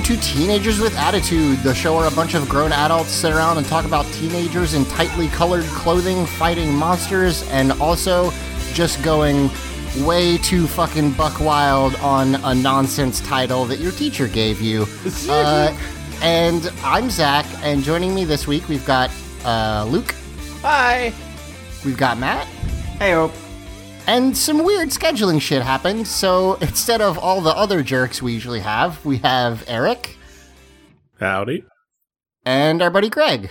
Welcome to Teenagers with Attitude, the show where a bunch of grown adults sit around and talk about teenagers in tightly colored clothing fighting monsters and also just going way too fucking buck wild on a nonsense title that your teacher gave you. Uh, and I'm Zach, and joining me this week we've got uh, Luke, Hi. we've got Matt, Hey, Hope. And some weird scheduling shit happened, so instead of all the other jerks we usually have, we have Eric Howdy. and our buddy Greg.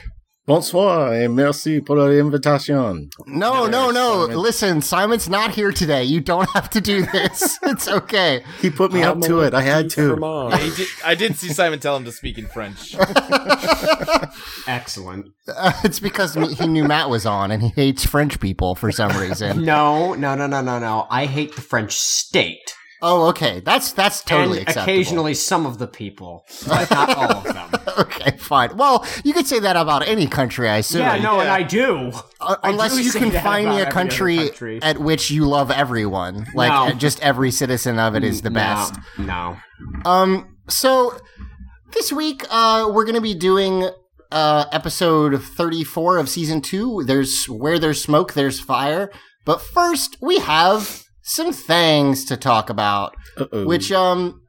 Bonsoir et merci pour l'invitation. No, no, no. Simon. Listen, Simon's not here today. You don't have to do this. it's okay. He put me up to it. I had to. Yeah, he did, I did see Simon tell him to speak in French. Excellent. Uh, it's because he knew Matt was on and he hates French people for some reason. No, no, no, no, no, no. I hate the French state. oh, okay. That's that's totally and acceptable. occasionally some of the people, but not all of them. Okay, fine. Well, you could say that about any country, I assume. yeah, no, and I do. Uh, I unless do you can find me a country, country. at which you love everyone. Like No. uh, just every citizen of it is the No, best. No. Um, so this week, uh, we're gonna be doing uh episode thirty-four of season two. There's where there's smoke, there's fire. But first, we have some things to talk about. Uh-oh. Which, um,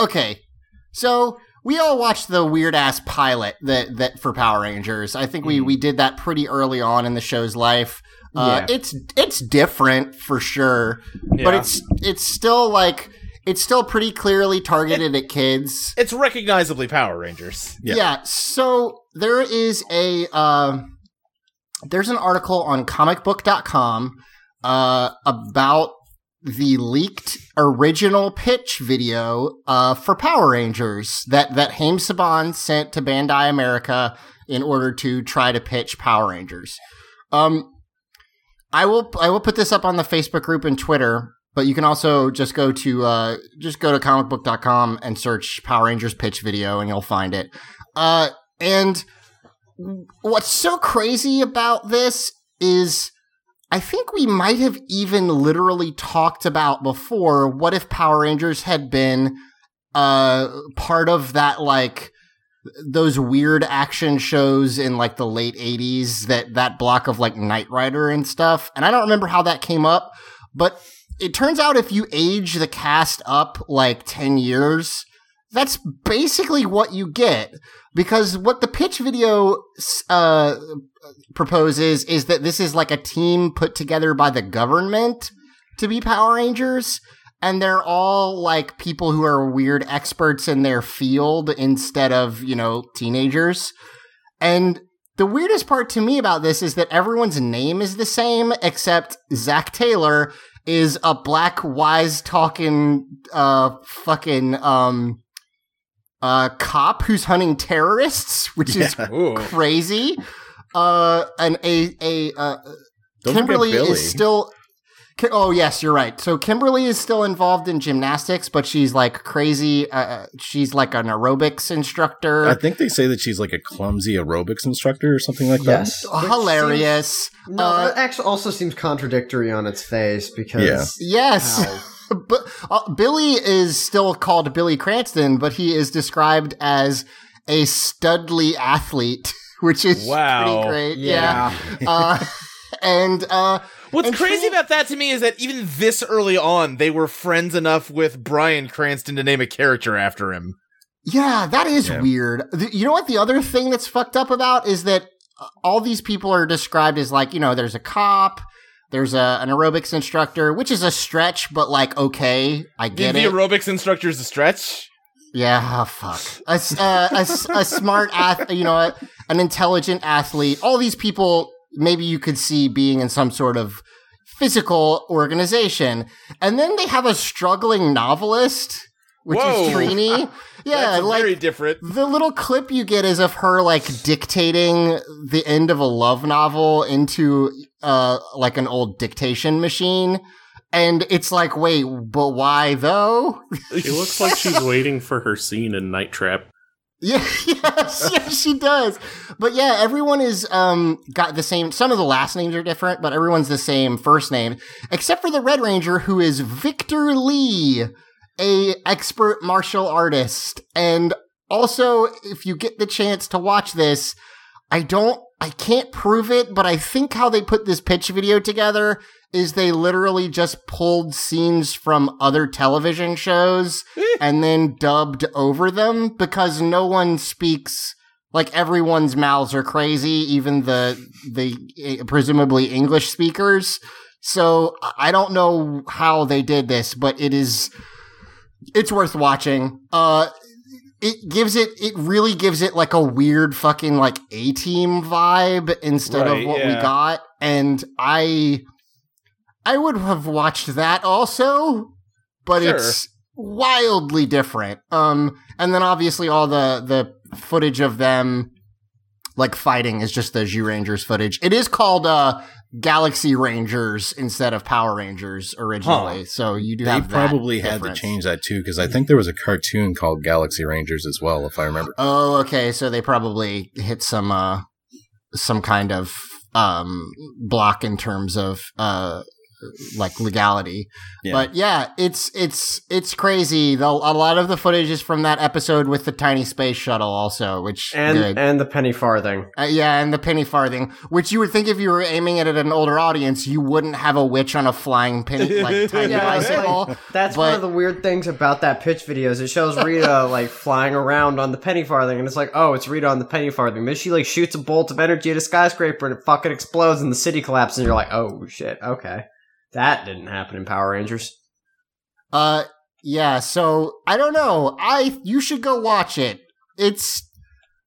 okay, so we all watched the weird ass pilot that that for Power Rangers. I think we we did that pretty early on in the show's life. Uh, Yeah. It's it's different for sure, but it's it's still like it's still pretty clearly targeted at kids. It's recognizably Power Rangers. Yeah. Yeah. So there is a uh, there's an article on comicbook.com uh, about the leaked original pitch video uh, for Power Rangers that that Haim Saban sent to Bandai America in order to try to pitch Power Rangers. Um, I will I will put this up on the Facebook group and Twitter, but you can also just go to uh, just go to comicbook.com and search Power Rangers pitch video and you'll find it. Uh, and what's so crazy about this is I think we might have even literally talked about before what if Power Rangers had been uh part of that like those weird action shows in like the late 80s that that block of like Knight Rider and stuff. And I don't remember how that came up but it turns out if you age the cast up like 10 years that's basically what you get. Because what the pitch video uh, proposes is that this is like a team put together by the government to be Power Rangers, and they're all like people who are weird experts in their field instead of, you know, teenagers. And the weirdest part to me about this is that everyone's name is the same, except Zach Taylor is a black, wise talking, uh, fucking, um, uh, cop who's hunting terrorists, which is Ooh. crazy. Uh, and a a uh, Don't Kimberly Billy. is still Oh yes, you're right. So Kimberly is still involved in gymnastics, but she's like crazy. Uh, she's like an aerobics instructor. I think they say that she's like a clumsy aerobics instructor or something like that. Yes. Hilarious. seems- no, Uh, that actually also seems contradictory on its face because Yeah. Yes. How? but uh, Billy is still called Billy Cranston, but he is described as a studly athlete, which is Wow. pretty great. Yeah. Yeah. uh, and uh, What's And crazy about that to me is that even this early on, they were friends enough with Bryan Cranston to name a character after him. yeah, that is Yeah. weird. The- you know what? The other thing that's fucked up about is that uh, all these people are described as like, you know, there's a cop. There's a, an aerobics instructor, which is a stretch, but like, okay, I get the it. The aerobics instructor is a stretch. Yeah, fuck. A, uh, a a smart ath, you know, a, an intelligent athlete. All these people, maybe you could see being in some sort of physical organization. And then they have a struggling novelist, which Whoa. is Trini. Yeah, like very different. the little clip you get is of her like dictating the end of a love novel into uh like an old dictation machine. And it's like, wait, but why though? She looks like she's waiting for her scene in Night Trap. Yeah, yes, yes, she does. But yeah, everyone is um got the same. Some of the last names are different, but everyone's the same first name, except for the Red Ranger, who is Victor Lee, a expert martial artist. And also, if you get the chance to watch this, I don't, I can't prove it, but I think how they put this pitch video together is they literally just pulled scenes from other television shows and then dubbed over them because no one speaks like everyone's mouths are crazy, even the the eh, presumably English speakers. So I don't know how they did this, but it is it's worth watching. Uh it gives it it really gives it like a weird fucking like A team vibe instead Right, of what we got. And I I would have watched that also, but Sure. it's wildly different. Um and then obviously all the the footage of them like fighting is just the Zyurangers footage. It is called uh Galaxy Rangers instead of Power Rangers originally. So you do They have that They probably had to change that too because I think there was a cartoon called Galaxy Rangers as well, if I remember. Oh, okay. So they probably hit some uh some kind of um block in terms of uh like legality. Yeah. But yeah, it's it's it's crazy. The, a lot of the footage is from that episode with the tiny space shuttle also, which and and the penny farthing. Uh, yeah, and the penny farthing, which you would think if you were aiming it at an older audience, you wouldn't have a witch on a flying penny like tiny Yeah, bicycle. That's one of the weird things about that pitch video is it shows Rita like flying around on the penny farthing, and it's like, oh, it's Rita on the penny farthing. Then she like shoots a bolt of energy at a skyscraper, and it fucking explodes, and the city collapses, and you're like, oh shit, okay, that didn't happen in Power Rangers. Uh, yeah. So I don't know. I you should go watch it. It's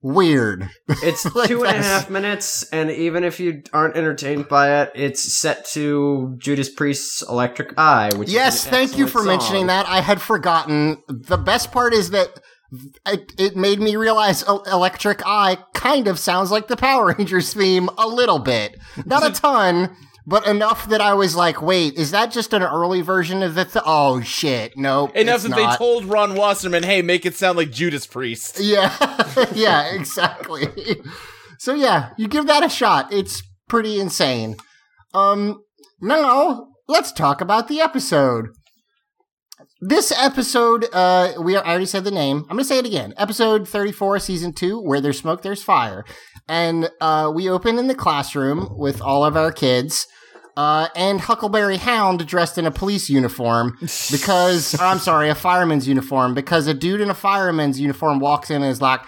weird. It's Like, two and a half minutes, and even if you aren't entertained by it, it's set to Judas Priest's "Electric Eye." Which yes, thank you for song. mentioning that. I had forgotten. The best part is that it, it made me realize Electric Eye kind of sounds like the Power Rangers theme a little bit. Not a ton, but enough that I was like, wait, is that just an early version of the th- Oh shit, nope. Enough that not. they told Ron Wasserman, "Hey, make it sound like Judas Priest." Yeah, yeah, exactly. so yeah, you give that a shot. It's pretty insane. Um, now let's talk about the episode. This episode, uh, we I already said the name. I'm gonna say it again. Episode 34, season two, where there's smoke, there's fire, and uh, we open in the classroom with all of our kids. Uh, and Huckleberry Hound dressed in a police uniform because, I'm sorry, a fireman's uniform because a dude in a fireman's uniform walks in and is like,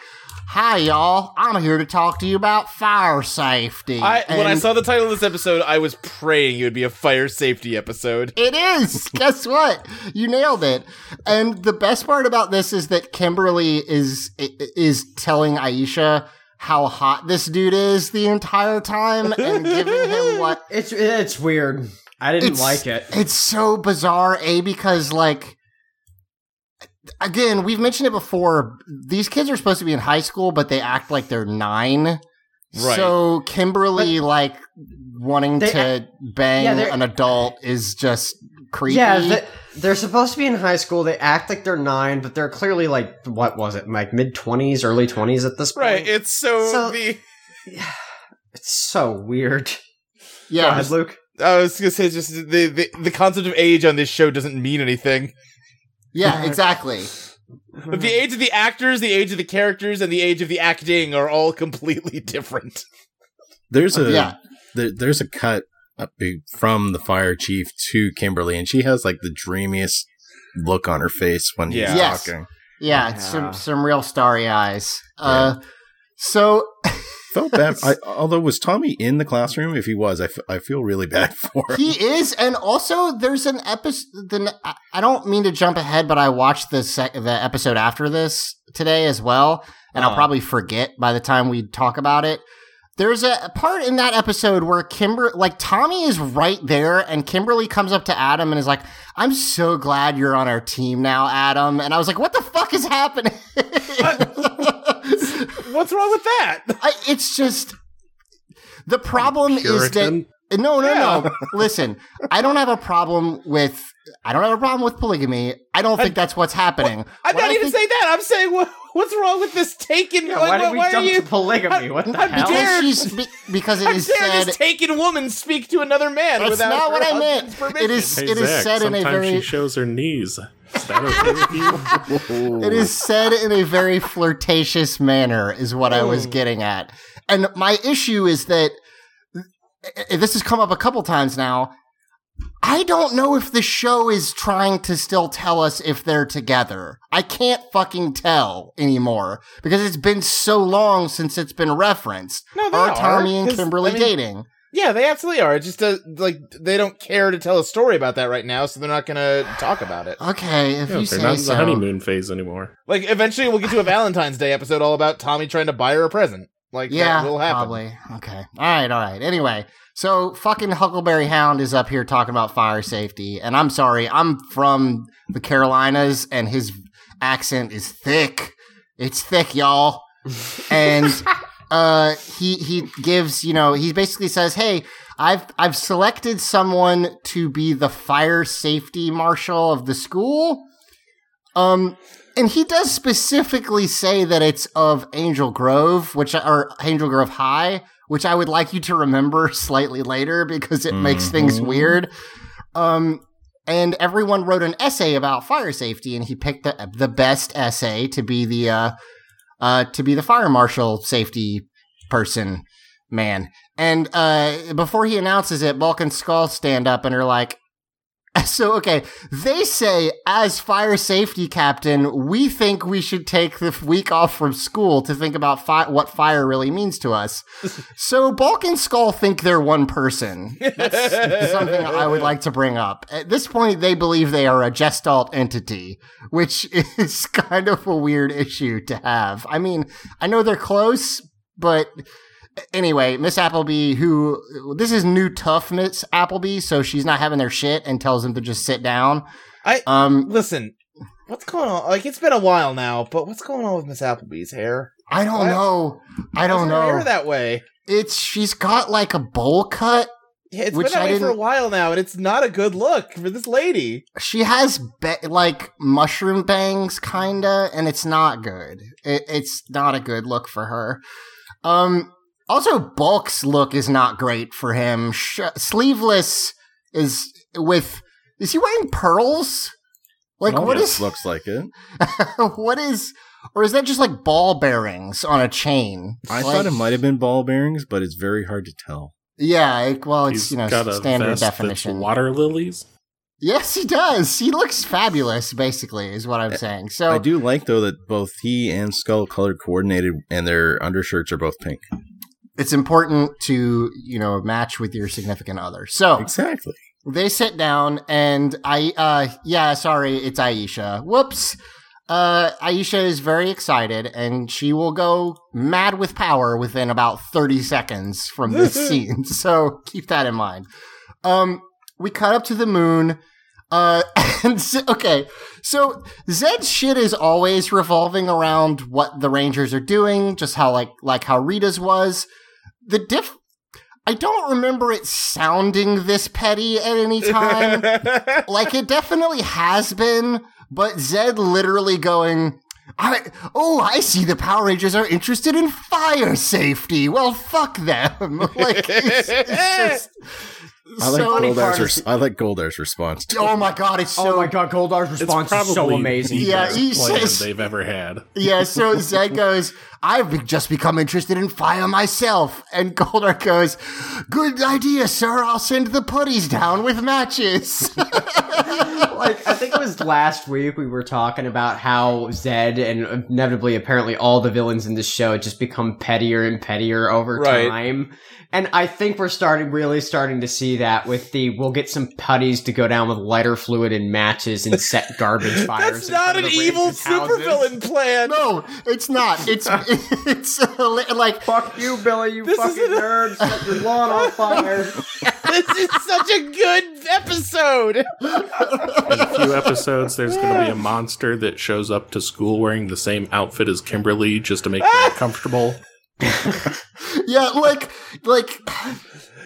Hi, y'all. I'm here to talk to you about fire safety. I, when I saw the title of this episode, I was praying it would be a fire safety episode. It is. Guess what? You nailed it. And the best part about this is that Kimberly is is telling Aisha how hot this dude is the entire time and giving him what It's it's weird. I didn't It's- like it. It's so bizarre, A, because like again, we've mentioned it before. These kids are supposed to be in high school, but they act like they're nine. Right. So Kimberly like wanting to bang Yeah, an adult is just creepy. Yeah, they, they're supposed to be in high school. They act like they're nine, but they're clearly like what was it, like mid twenties, early twenties at this point. Right. It's so, So- the. It's so weird. Yeah. ahead, Luke. I was gonna say just the, the the concept of age on this show doesn't mean anything. Yeah, exactly. But the age of the actors, the age of the characters, and the age of the acting are all completely different. There's a Yeah. there, there's a cut up be- from the fire chief to Kimberly, and she has like the dreamiest look on her face when he's Yeah. Yes. talking. Yeah, Yeah. some some real starry eyes. Uh so Felt bad. I, although was Tommy in the classroom? If he was, I, f- I feel really bad for him. he is and also there's an episode the I- I don't mean to jump ahead but I watched the sec- the episode after this today as well and I'll Uh-huh. probably forget by the time we talk about it. There's a part in that episode where Kimber, like Tommy is right there, and Kimberly comes up to Adam and is like, "I'm so glad you're on our team now, Adam." And I was like, "What the fuck is happening?" What's wrong with that? I, it's just the problem is that Puritan. no, no, Yeah. no. Listen, I don't have a problem with I don't have a problem with polygamy. I don't think that's what's happening. I'm What not I even think- saying that. I'm saying what, what's wrong with this taken? Yeah, why, why did we why jump are you? to polygamy? What the How hell? dare- because she's be- because it How is dare said. this taken woman speak to another man That's without not her what I meant. permission? It is Hey, it is Zach, said in a sometimes very she shows her knees. Is that okay with you? It is said in a very flirtatious manner, is what I was Oh. getting at. And my issue is that this has come up a couple times now. I don't know if the show is trying to still tell us if they're together. I can't fucking tell anymore because it's been so long since it's been referenced. No, they are are, Tommy and Kimberly I mean, dating? Yeah, they absolutely are. It just like they don't care to tell a story about that right now, so they're not going to talk about it. Okay, if Yeah, you they're say not in so. the honeymoon phase anymore. Like eventually, we'll get to a Valentine's Day episode all about Tommy trying to buy her a present. Like Yeah, that will happen. probably. Okay. All right, all right. Anyway, so fucking Huckleberry Hound is up here talking about fire safety, and I'm sorry, I'm from the Carolinas, and his accent is thick. It's thick, y'all. And uh, he he gives, you know, he basically says, "Hey, I've I've selected someone to be the fire safety marshal of the school." Um, and he does specifically say that it's of Angel Grove, which or Angel Grove High, which I would like you to remember slightly later because it makes things Mhm. weird. Um, and everyone wrote an essay about fire safety, and he picked the the best essay to be the uh, uh, to be the fire marshal safety person man. And uh, before he announces it, Bulk and Skull stand up and are like, so okay, they say as fire safety captain, we think we should take the week off from school to think about fi- what fire really means to us. so Bulk and Skull think they're one person. That's something I would like to bring up. At this point, they believe they are a gestalt entity, which is kind of a weird issue to have. I mean, I know they're close, but anyway, Miss Appleby, who this is new tough Miss Appleby, so she's not having their shit and tells them to just sit down. I- um Listen, what's going on? Like it's been a while now, but what's going on with Miss Appleby's hair? I don't Why- know. I don't her know. Hair that way. It's she's got like a bowl cut. Yeah, it's Which been that I way for a while now, and it's not a good look for this lady. She has ba- like mushroom bangs, kinda, and it's not good. It- it's not a good look for her. Um. Also, Bulk's look is not great for him. Sh- sleeveless is with. Is he wearing pearls? Like what Almost looks like it? what is or is that just like ball bearings on a chain? I Like- thought it might have been ball bearings, but it's very hard to tell. Yeah, it- well, it's He's you know got a standard vest that's definition. water lilies. Yes, he does. He looks fabulous. Basically, is what I'm saying. So I do like though that both he and Skull color coordinated, and their undershirts are both pink. It's important to you know match with your significant other. So Exactly. they sit down, and I uh yeah, sorry, it's Aisha. Whoops. Uh, Aisha is very excited, and she will go mad with power within about 30 seconds from this scene. So keep that in mind. Um, we cut up to the moon. Uh, and Z- okay, so Zedd's shit is always revolving around what the Rangers are doing, just how like like how Rita's was. The diff. I don't remember it sounding this petty at any time. like it definitely has been, but Zedd literally going. I, oh, I see the Power Rangers are interested in fire safety. Well, fuck them. Like, it's, it's just. I like so- Goldar's. Res- I like Goldar's response. too. Oh my god, it's oh so oh my god, Goldar's It's response is so amazing. the Yeah, best he says- they've ever had. Yeah, so Zedd goes, I've just become interested in fire myself. And Goldar goes, Good idea, sir. I'll send the putties down with matches. like I think it was last week we were talking about how Zedd and uh, inevitably apparently all the villains in this show just become pettier and pettier over Right. time. And I think we're starting really starting to see that with the we'll get some putties to go down with lighter fluid and matches and set garbage fires. That's not an evil supervillain plan. no, it's not. It's, it's uh, like, Fuck you, Billy, you fucking isn't- nerd. Set your lawn on fire. this is such a good episode. In a few episodes, there's going to be a monster that shows up to school wearing the same outfit as Kimberly just to make her uncomfortable. yeah, like, like,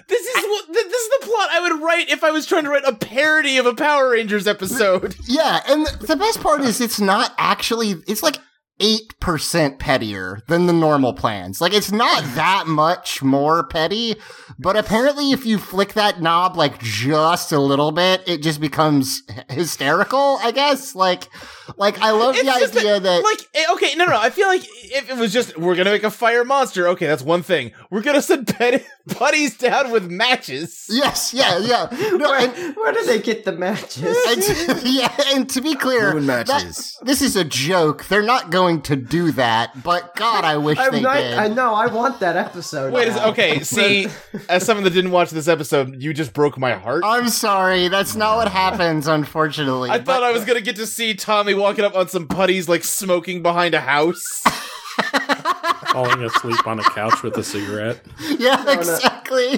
This is what this is the plot I would write if I was trying to write a parody of a Power Rangers episode. yeah. And the best part is it's not actually, it's like 8% pettier than the normal plans. Like, it's not mm. that much more petty, but apparently if you flick that knob like just a little bit, it just becomes hysterical, I guess. Like, like I love the just idea that, like eh, okay, no, no, no. I feel like if it was just we're gonna make a fire monster, okay, that's one thing. We're gonna send pet- putties down with matches. yes, yeah, yeah. No, and, Where, where did they get the matches? and yeah, and to be clear, Moon that- matches. this is a joke. They're not going to do that, but God, I wish I'm they not, did. I know. I want that episode. Wait, is, okay. See, as someone that didn't watch this episode, you just broke my heart. I'm sorry, that's not what happens, unfortunately. I But- thought I was gonna get to see Tommy walking up on some putties, like smoking behind a house. Falling asleep on a couch with a cigarette. yeah, exactly.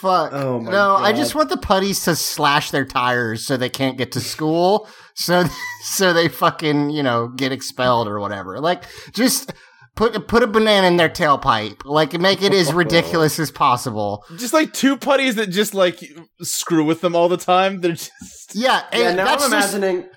Fuck. Oh my no, I just want the putties to slash their tires so they can't get to school. So, so they fucking you know get expelled or whatever. Like, just put put a banana in their tailpipe. Like, make it as ridiculous as possible. just like two putties that just like screw with them all the time. They're just Yeah, and Yeah, now that's I'm imagining. Go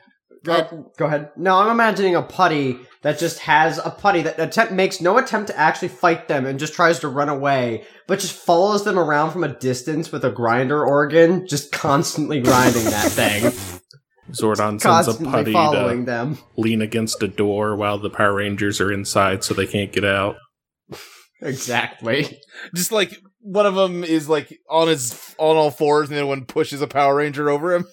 ahead. Oh, go ahead. No, I'm imagining a putty that just has a putty that attempt makes no attempt to actually fight them and just tries to run away, but just follows them around from a distance with a grinder organ, just constantly grinding that thing, Zordon sends a constantly putty following to them. lean against a door while the Power Rangers are inside so they can't get out. Exactly. just like one of them is like on his on all fours, and then one pushes a Power Ranger over him.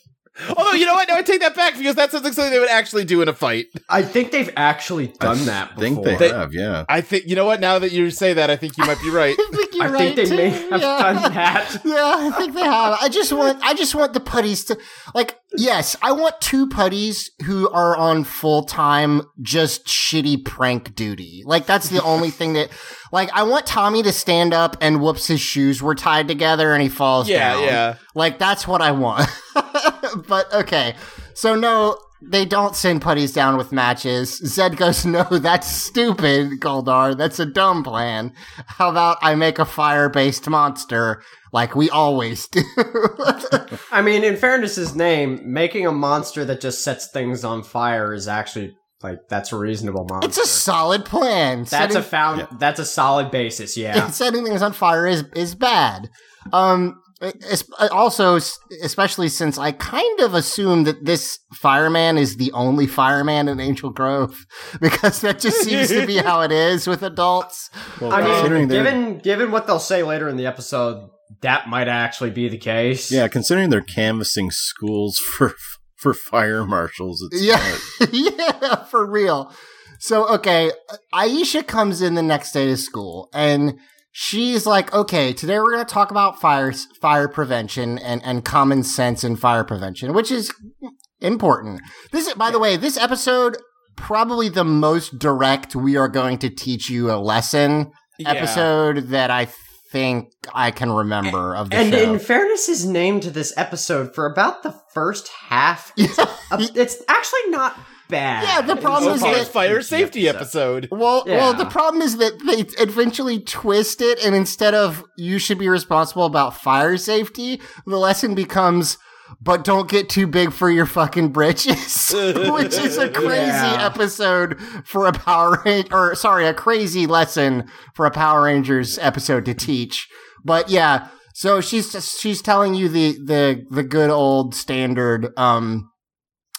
Although you know what, no, I take that back because that sounds like something they would actually do in a fight. I think they've actually done that I think they They- have, yeah. I think you know what. Now that you say that, I think you might be right. I think, you're I right, think they may have Yeah. done that. Yeah, I think they have. I just want I just want the putties to like yes, I want two putties who are on full time just shitty prank duty. Like that's the only thing that like I want Tommy to stand up and whoops his shoes were tied together and he falls yeah, down. yeah. Like that's what I want. but okay. So no, they don't send putties down with matches. Zedd goes, no, that's stupid, Goldar. That's a dumb plan. How about I make a fire-based monster like we always do? I mean, in fairness's name, making a monster that just sets things on fire is actually like that's a reasonable monster. it's a solid plan. that's Setting- a found. That's a solid basis. Yeah. setting things on fire is is bad. Um, es- also, especially since I kind of assume that this fireman is the only fireman in Angel Grove, because that just seems to be how it is with adults. Well, I mean, Considering they're- given given what they'll say later in the episode, that might actually be the case. Yeah, considering they're canvassing schools for for fire marshals, it's Yeah, yeah, for real. So, okay, Aisha comes in the next day to school and she's like, okay, today we're going to talk about fire, fire prevention and, and common sense in fire prevention, which is important. This, by the way, this episode, probably the most direct we are going to teach you a lesson Yeah. episode that I think I can remember of the And show. in fairness, is named to this episode for about the first half. It's, a- it's actually not bad. Yeah, the problem is Okay, that fire safety episode. Well, well, Yeah. the problem is that they eventually twist it, and instead of you should be responsible about fire safety, the lesson becomes, but don't get too big for your fucking britches, which is a crazy Yeah. episode for a Power Ranger, or sorry, a crazy lesson for a Power Rangers episode to teach. But yeah, so she's she's telling you the the the good old standard. Um,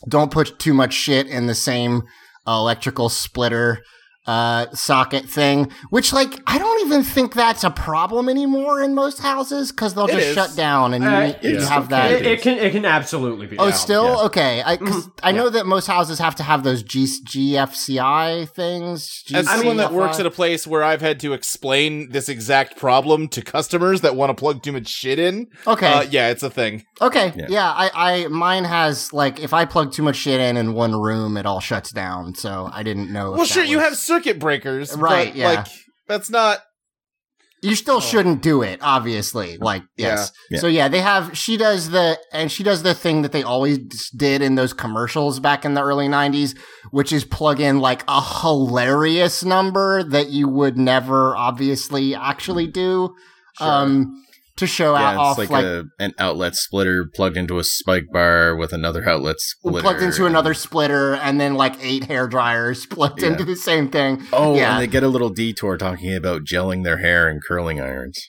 don't put too much shit in the same uh, electrical splitter uh, socket thing, which like I don't even think that's a problem anymore in most houses because they'll It just is. shut down and Uh, you, you it's have that. It, it can it can absolutely be. Oh, down. still yeah. okay. I 'cause I know that most houses have to have those G- GFCI things. As someone that works at a place where I've had to explain this exact problem to customers that want to plug too much shit in, okay, uh, yeah, it's a thing. Okay, Yeah. yeah. I, I mine has like if I plug too much shit in in one room, it all shuts down. So I didn't know. if Well, that sure, you have circuit breakers, Right, But, yeah. Like that's not. You still shouldn't do it, obviously. Like, yes. Yeah. So yeah, they have, she does the, and she does the thing that they always did in those commercials back in the early 90s, which is plug in like a hilarious number that you would never obviously actually do. Um, to show out Yeah, off it's like, like, a, an outlet splitter plugged into a spike bar with another outlet splitter. plugged into another splitter and then like eight hair dryers plugged Yeah. into the same thing. Oh, yeah. and they get a little detour talking about gelling their hair and curling irons.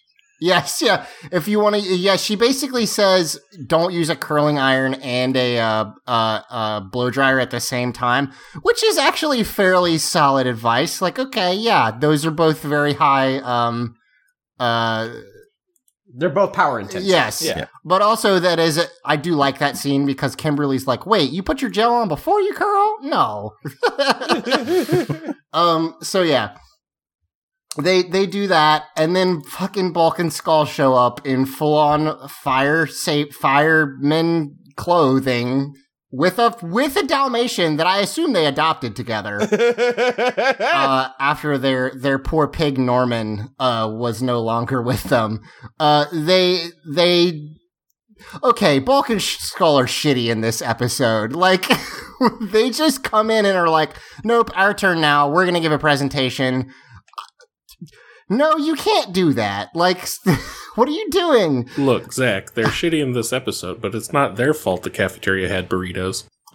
Yes, yeah. If you want to, yeah, she basically says don't use a curling iron and a uh, uh, uh, blow dryer at the same time, which is actually fairly solid advice. Like, okay, yeah, those are both very high. Um, uh, They're both power intense. yes, Yeah. but also that is, I do like that scene because Kimberly's like, wait, you put your gel on before you curl? No. um. So yeah, they they do that, and then fucking Bulk and Skull show up in full on fire safe fireman clothing with a with a Dalmatian that I assume they adopted together. uh, after their their poor pig Norman uh, was no longer with them. Uh, they they okay, Bulk and Skull are shitty in this episode. Like they just come in and are like, "Nope, our turn now. We're gonna give a presentation." No, you can't do that. Like, what are you doing? Look, Zach, they're shitty in this episode, but it's not their fault the cafeteria had burritos.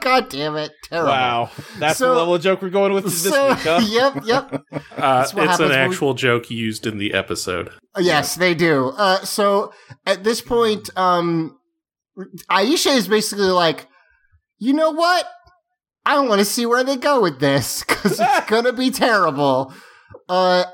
God damn it! Terrible. wow, that's So- the level of joke we're going with this So, week, huh? yep, yep. Uh, it's an when we- actual joke used in the episode. Yes, they do. Uh, so at this point, um, Aisha is basically like, you know what? I want to see where they go with this because it's gonna be terrible. Uh,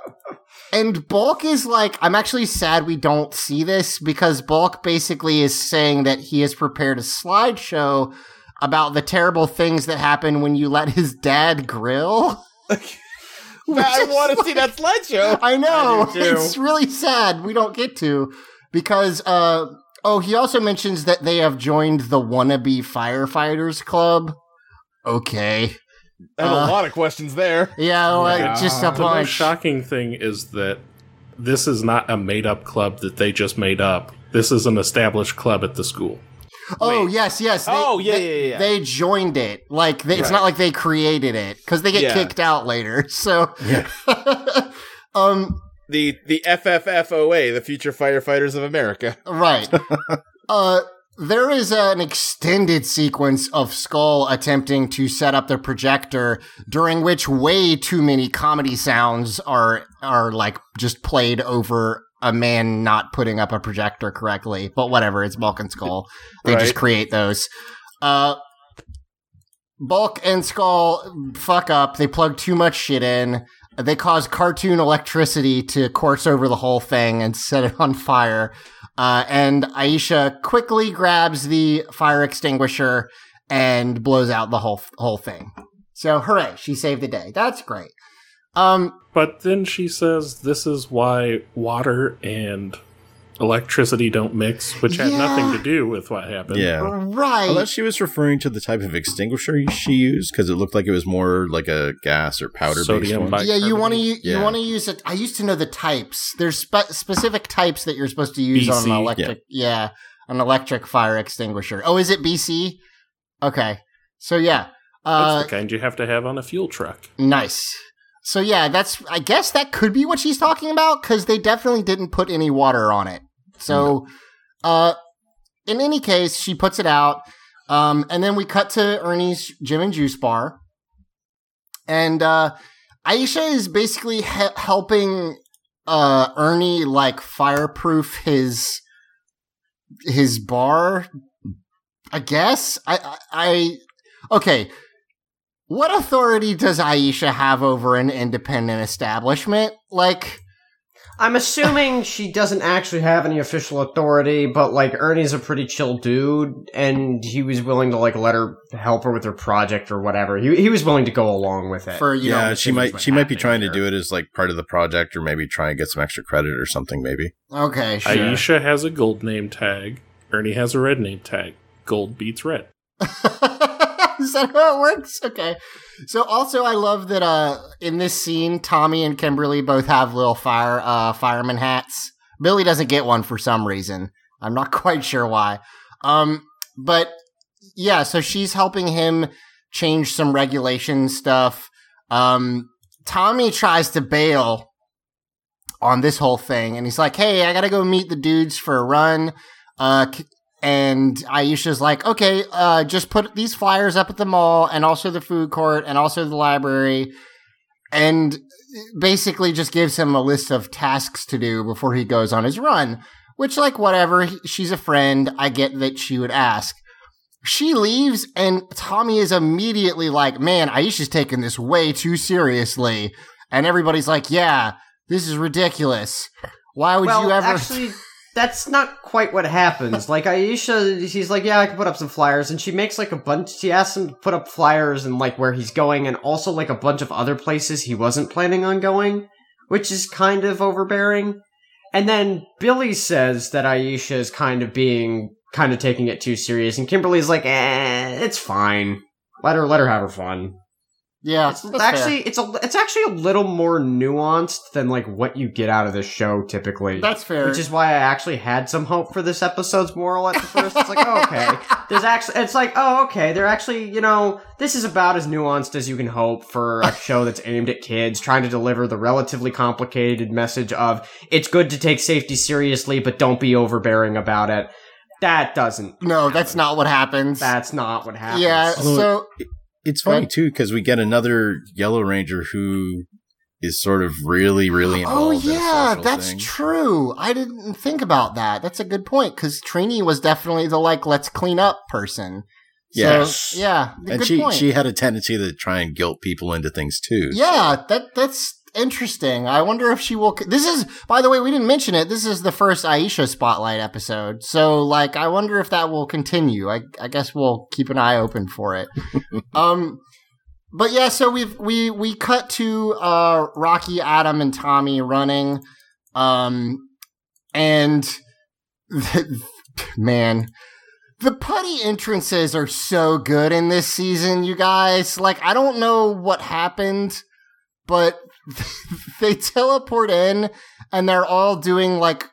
and Bulk is like, I'm actually sad we don't see this because Bulk basically is saying that he has prepared a slideshow about the terrible things that happen when you let his dad grill. I want to see that slideshow. I know. I it's really sad we don't get to because uh oh, he also mentions that they have joined the wannabe firefighters club. Okay. I have Uh, a lot of questions there. Yeah, well, Yeah. just a The most shocking thing is that this is not a made up club that they just made up. This is an established club at the school. Oh, yes, yes. They, Oh, yeah, they, yeah, yeah. They joined it. Like they, it's not like they created it because they get Yeah. kicked out later. So Yeah. um The the FFFOA, the Future Firefighters of America. Right. uh, there is an extended sequence of Skull attempting to set up the projector, during which way too many comedy sounds are are like just played over a man not putting up a projector correctly. But whatever, it's Bulk and Skull. They just create those. Uh, Bulk and Skull fuck up. They plug too much shit in. They cause cartoon electricity to course over the whole thing and set it on fire. Uh, and Aisha quickly grabs the fire extinguisher and blows out the whole whole thing. So hooray, she saved the day. That's great. Um, But then she says this is why water and electricity don't mix, which had Yeah. nothing to do with what happened. Yeah. right. Unless she was referring to the type of extinguisher she used, because it looked like it was more like a gas or powder based Sodium one. yeah, you want to bicarbonate. you Yeah. want to use it. I used to know the types. There's spe- specific types that you're supposed to use on an electric. Yeah. an electric fire extinguisher. Oh, is it BC? Okay, So yeah, That's uh, the kind you have to have on a fuel truck. nice. So yeah, that's I guess that could be what she's talking about because they definitely didn't put any water on it. So, uh, in any case, she puts it out, um, and then we cut to Ernie's gym and juice bar, and uh, Aisha is basically he- helping uh, Ernie like fireproof his his bar. I guess I I, I okay. What authority does Aisha have over an independent establishment? Like, I'm assuming she doesn't actually have any official authority, but like Ernie's a pretty chill dude, and he was willing to like let her help her with her project or whatever. He he was willing to go along with it. for you yeah, know, she might she might be trying to do it as like part of the project, or maybe try and get some extra credit or something. Maybe. Okay, sure. Aisha has a gold name tag. Ernie has a red name tag. Gold beats red. Is that how it works? Okay. So also I love that uh in this scene Tommy and Kimberly both have little fire uh fireman hats. Billy doesn't get one for some reason. I'm not quite sure why. Um but yeah, so she's helping him change some regulation stuff. Um Tommy tries to bail on this whole thing and he's like, "Hey, I got to go meet the dudes for a run." Uh and Aisha's like, okay, uh, just put these flyers up at the mall and also the food court and also the library. And basically just gives him a list of tasks to do before he goes on his run, which, like, whatever. he- She's a friend. I get that she would ask. She leaves, and Tommy is immediately like, man, Aisha's taking this way too seriously. And everybody's like, yeah, this is ridiculous. Why would well, you ever. actually, that's not quite what happens. Like Aisha, she's like, "Yeah, I can put up some flyers," and she makes like a bunch. She asks him to put up flyers and like where he's going, and also like a bunch of other places he wasn't planning on going, which is kind of overbearing. And then Billy says that Aisha is kind of being kind of taking it too serious, and Kimberly's like, "Eh, it's fine. Let her let her have her fun." Yeah, It's that's fair. actually it's a it's actually a little more nuanced than like what you get out of this show typically. That's fair. Which is why I actually had some hope for this episode's moral at the first. It's like, oh, okay. There's actually, it's like, oh, okay. They're actually, you know, this is about as nuanced as you can hope for a show that's aimed at kids, trying to deliver the relatively complicated message of it's good to take safety seriously, but don't be overbearing about it. That doesn't. No, that's not what happens. That's not what happens. yeah, so It's funny too because we get another Yellow Ranger who is sort of really, really Oh involved. in a yeah, social that's thing. true. I didn't think about that. That's a good point because Trini was definitely the like let's clean up person. So, Yes. yeah, and she point. she had a tendency to try and guilt people into things too. yeah, that that's interesting. I wonder if she will. This is, by the way, we didn't mention it. This is the first Aisha spotlight episode, so like, I wonder if that will continue. I I guess we'll keep an eye open for it. um, but yeah, so we've we we cut to uh Rocky, Adam, and Tommy running, um, and man. The putty entrances are so good in this season, you guys. Like, I don't know what happened, but they teleport in and they're all doing like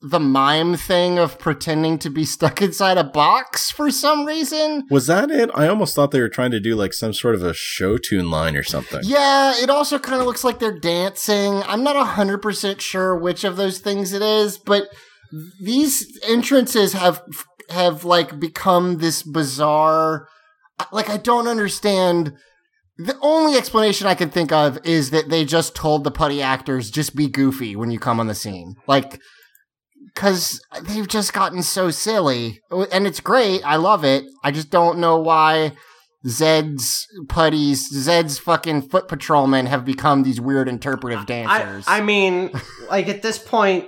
the mime thing of pretending to be stuck inside a box for some reason. Was that it? I almost thought they were trying to do like some sort of a show tune line or something. Yeah, it also kind of looks like they're dancing. I'm not 100% sure which of those things it is, but these entrances have have like become this bizarre like I don't understand the only explanation I can think of is that they just told the putty actors just be goofy when you come on the scene. Like cuz they've just gotten so silly. And it's great. I love it. I just don't know why Zedd's putties, Zedd's fucking foot patrolmen have become these weird interpretive I, dancers. I mean, like at this point,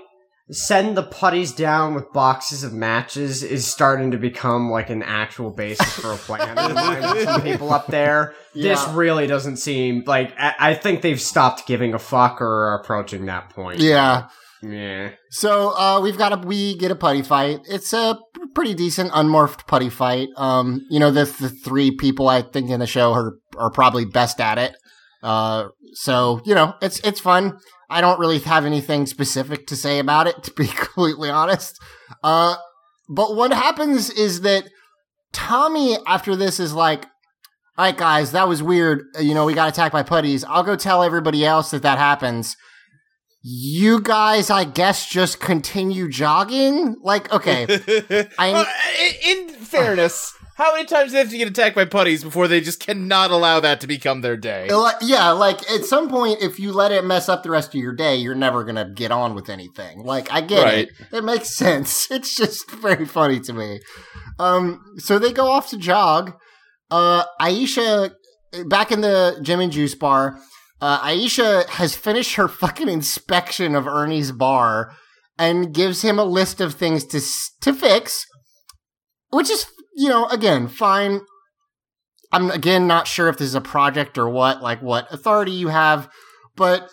send the putties down with boxes of matches is starting to become like an actual basis for a plan. in the minds of Some people up there. This really doesn't seem like. I, I think they've stopped giving a fuck or are approaching that point. yeah. Yeah. So uh, we've got a we get a putty fight. It's a pretty decent unmorphed putty fight. Um, you know the the three people I think in the show are are probably best at it. Uh, so you know it's it's fun. I don't really have anything specific to say about it, to be completely honest. Uh, but what happens is that Tommy after this is like, all right, guys, that was weird. You know, we got attacked by putties. I'll go tell everybody else that that happens. You guys, I guess, just continue jogging. Like, okay, I in fairness, how many times do they have to get attacked by putties before they just cannot allow that to become their day? Yeah, like at some point, if you let it mess up the rest of your day, you're never gonna get on with anything. Like, I get Right. it; it makes sense. It's just very funny to me. Um, so they go off to jog. Uh, Aisha, back in the Gym and Juice bar, uh, Aisha has finished her fucking inspection of Ernie's bar and gives him a list of things to to fix, which is you know again fine. I'm again not sure if this is a project or what, like what authority you have, but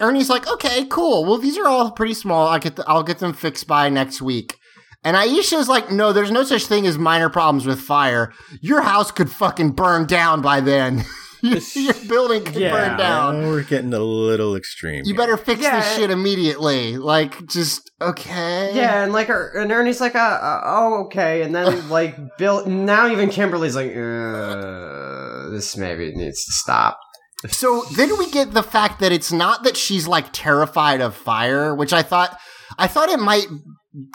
Ernie's like, okay, cool. Well, these are all pretty small. I get, the, I'll get them fixed by next week. And Aisha's like, no, there's no such thing as minor problems with fire. Your house could fucking burn down by then. your, your building could Yeah. burn down. Oh, we're getting a little extreme. You better fix Yeah. this shit immediately. Like, just okay. Yeah, and like, Er- and Ernie's like, uh, uh, oh, okay, and then like Bill. Now even Kimberly's like, uh, this maybe needs to stop. So then we get the fact that it's not that she's like terrified of fire, which I thought I thought it might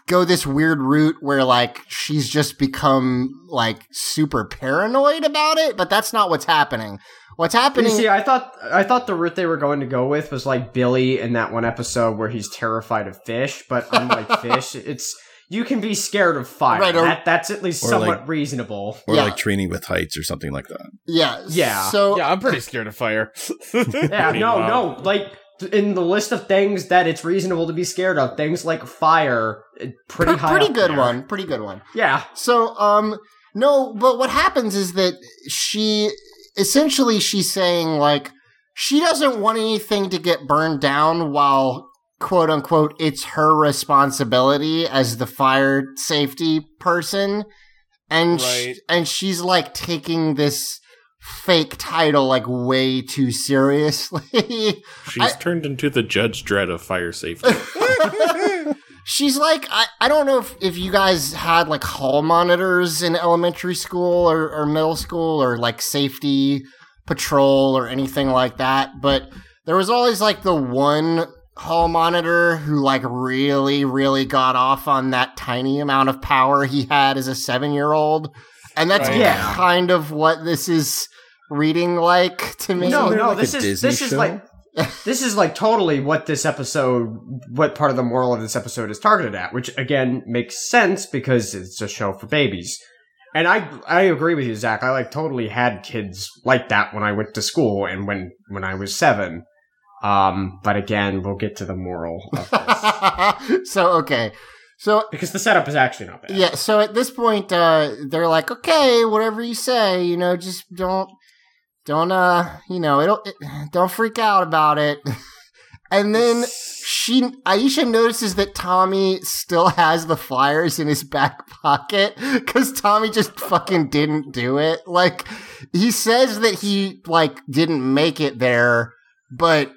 go this weird route where like she's just become like super paranoid about it, but that's not what's happening. What's You happening see, I thought I thought the route they were going to go with was like Billy in that one episode where he's terrified of fish, but unlike fish, it's you can be scared of fire. Right, or- that, that's at least somewhat like- reasonable. or Yeah. like training with heights or something like that. Yeah. Yeah. So yeah, I'm pretty scared of fire. Yeah, no, no, like in the list of things that it's reasonable to be scared of, things like fire, eh, pretty pre- high. pretty up good there. one. Pretty good one. Yeah, So, um, no, but what happens is that she essentially she's saying like she doesn't want anything to get burned down while quote unquote it's her responsibility as the fire safety person and sh- Right. and she's like taking this fake title like way too seriously She's I- turned into the Judge Dredd of fire safety. She's like, I, I don't know if, if you guys had like hall monitors in elementary school or, or middle school or like safety patrol or anything like that, but there was always like the one hall monitor who like really, really got off on that tiny amount of power he had as a seven year old. And that's Right. Yeah. kind of what this is reading like to me. no, no, like this is Disney this is like this is like totally what this episode, what part of the moral of this episode is targeted at, which again makes sense because it's a show for babies. And I I agree with you, Zach. I like totally had kids like that when I went to school and when when I was seven. Um, but again, we'll get to the moral of this so, okay. So because the setup is actually not bad. Yeah, so at this point, uh, they're like, okay, whatever you say, you know, just don't, don't, uh, you know, it'll, it, don't freak out about it. and then she, Aisha notices that Tommy still has the flyers in his back pocket because Tommy just fucking didn't do it. Like, he says that he, like, didn't make it there, but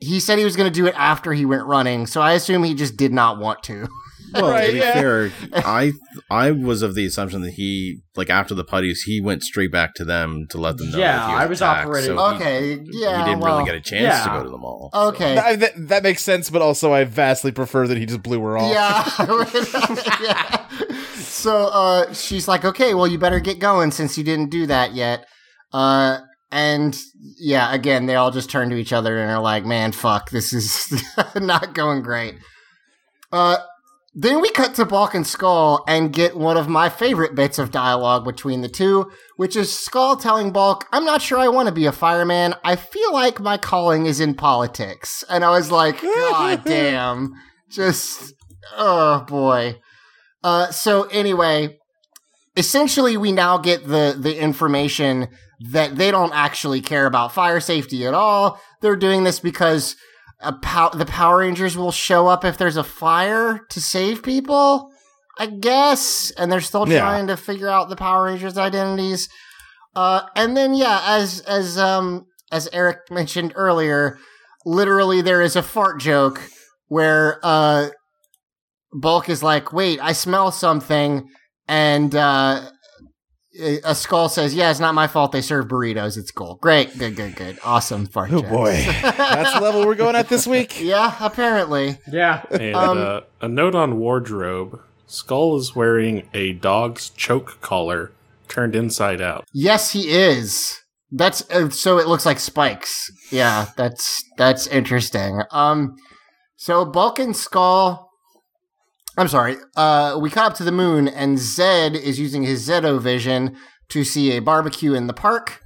he said he was going to do it after he went running, so I assume he just did not want to. Well, Right, to be yeah. fair, I I was of the assumption that he like after the putties he went straight back to them to let them know. Yeah, that he was I was attacked, operating- so he- Okay, yeah, he didn't well, really get a chance yeah. to go to the mall. Okay. That, that, that makes sense, but also I vastly prefer that he just blew her off. Yeah. yeah. So uh, she's like, okay, well, you better get going since you didn't do that yet. Uh, and yeah, again, they all just turn to each other and are like, man, fuck, this is not going great. Uh, then we cut to Bulk and Skull and get one of my favorite bits of dialogue between the two, which is Skull telling Bulk, I'm not sure I want to be a fireman. I feel like my calling is in politics. And I was like, God damn. Just, oh boy. Uh, so anyway, essentially we now get the, the information that they don't actually care about fire safety at all. They're doing this because a pow- the Power Rangers will show up if there's a fire to save people, I guess. And they're still Yeah. trying to figure out the Power Rangers' identities. Uh, and then yeah, as as um as Eric mentioned earlier, literally there is a fart joke where uh Bulk is like, "Wait, I smell something," and uh a skull says, "Yeah, it's not my fault. They serve burritos It's cool. Great, good, good, good, awesome fart Oh jokes. boy, that's the level we're going at this week. Yeah, apparently. Yeah. And Um, uh, a note on wardrobe: Skull is wearing a dog's choke collar turned inside out. Yes, he is. That's uh, so it looks like spikes. Yeah, that's that's interesting. Um, so Bulk and Skull. I'm sorry. Uh, we caught up to the moon, and Zedd is using his Zedo vision to see a barbecue in the park,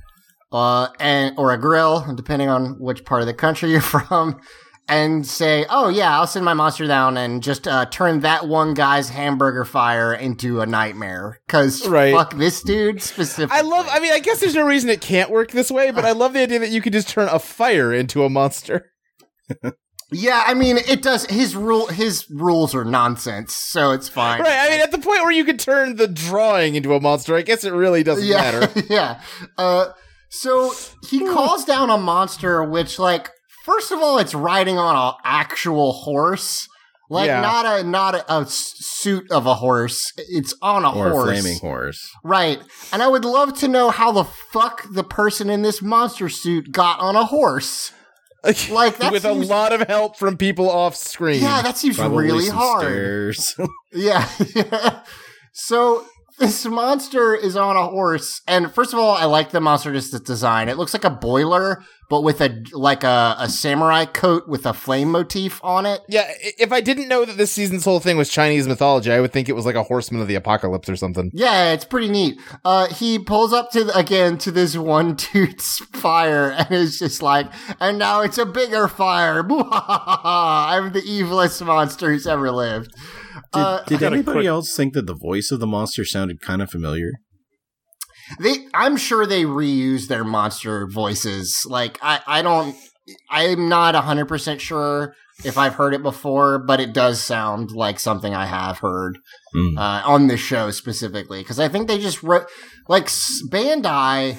uh, and or a grill, depending on which part of the country you're from, and say, "Oh yeah, I'll send my monster down and just uh, turn that one guy's hamburger fire into a nightmare." Because Right. fuck this dude specifically. I love. I mean, I guess there's no reason it can't work this way, but I love the idea that you could just turn a fire into a monster. Yeah, I mean, it does. His rule, his rules are nonsense, so it's fine. Right. I mean, at the point where you could turn the drawing into a monster, I guess it really doesn't yeah, matter. yeah. Uh, so he calls down a monster, which, like, first of all, it's riding on an actual horse, like Yeah. not a not a suit of a horse. It's on a or a horse, flaming horse. right? And I would love to know how the fuck the person in this monster suit got on a horse. Like that With seems- a lot of help from people off screen. Yeah, that seems Probably really some hard. Yeah. so this monster is on a horse, and first of all, I like the monster just the design. It looks like a boiler, but with a like a, a samurai coat with a flame motif on it. Yeah, if I didn't know that this season's whole thing was Chinese mythology, I would think it was like a horseman of the apocalypse or something. Yeah, it's pretty neat. Uh, he pulls up to the, again to this one dude's fire, and is just like, and now it's a bigger fire. I'm the evilest monster who's ever lived. Did, Uh, did got anybody quick- else think that the voice of the monster sounded kind of familiar? They, I'm sure they reuse their monster voices. Like, I, I don't, I'm not 100% sure if I've heard it before, but it does sound like something I have heard Mm. uh, on this show specifically. Because I think they just wrote, like, Bandai,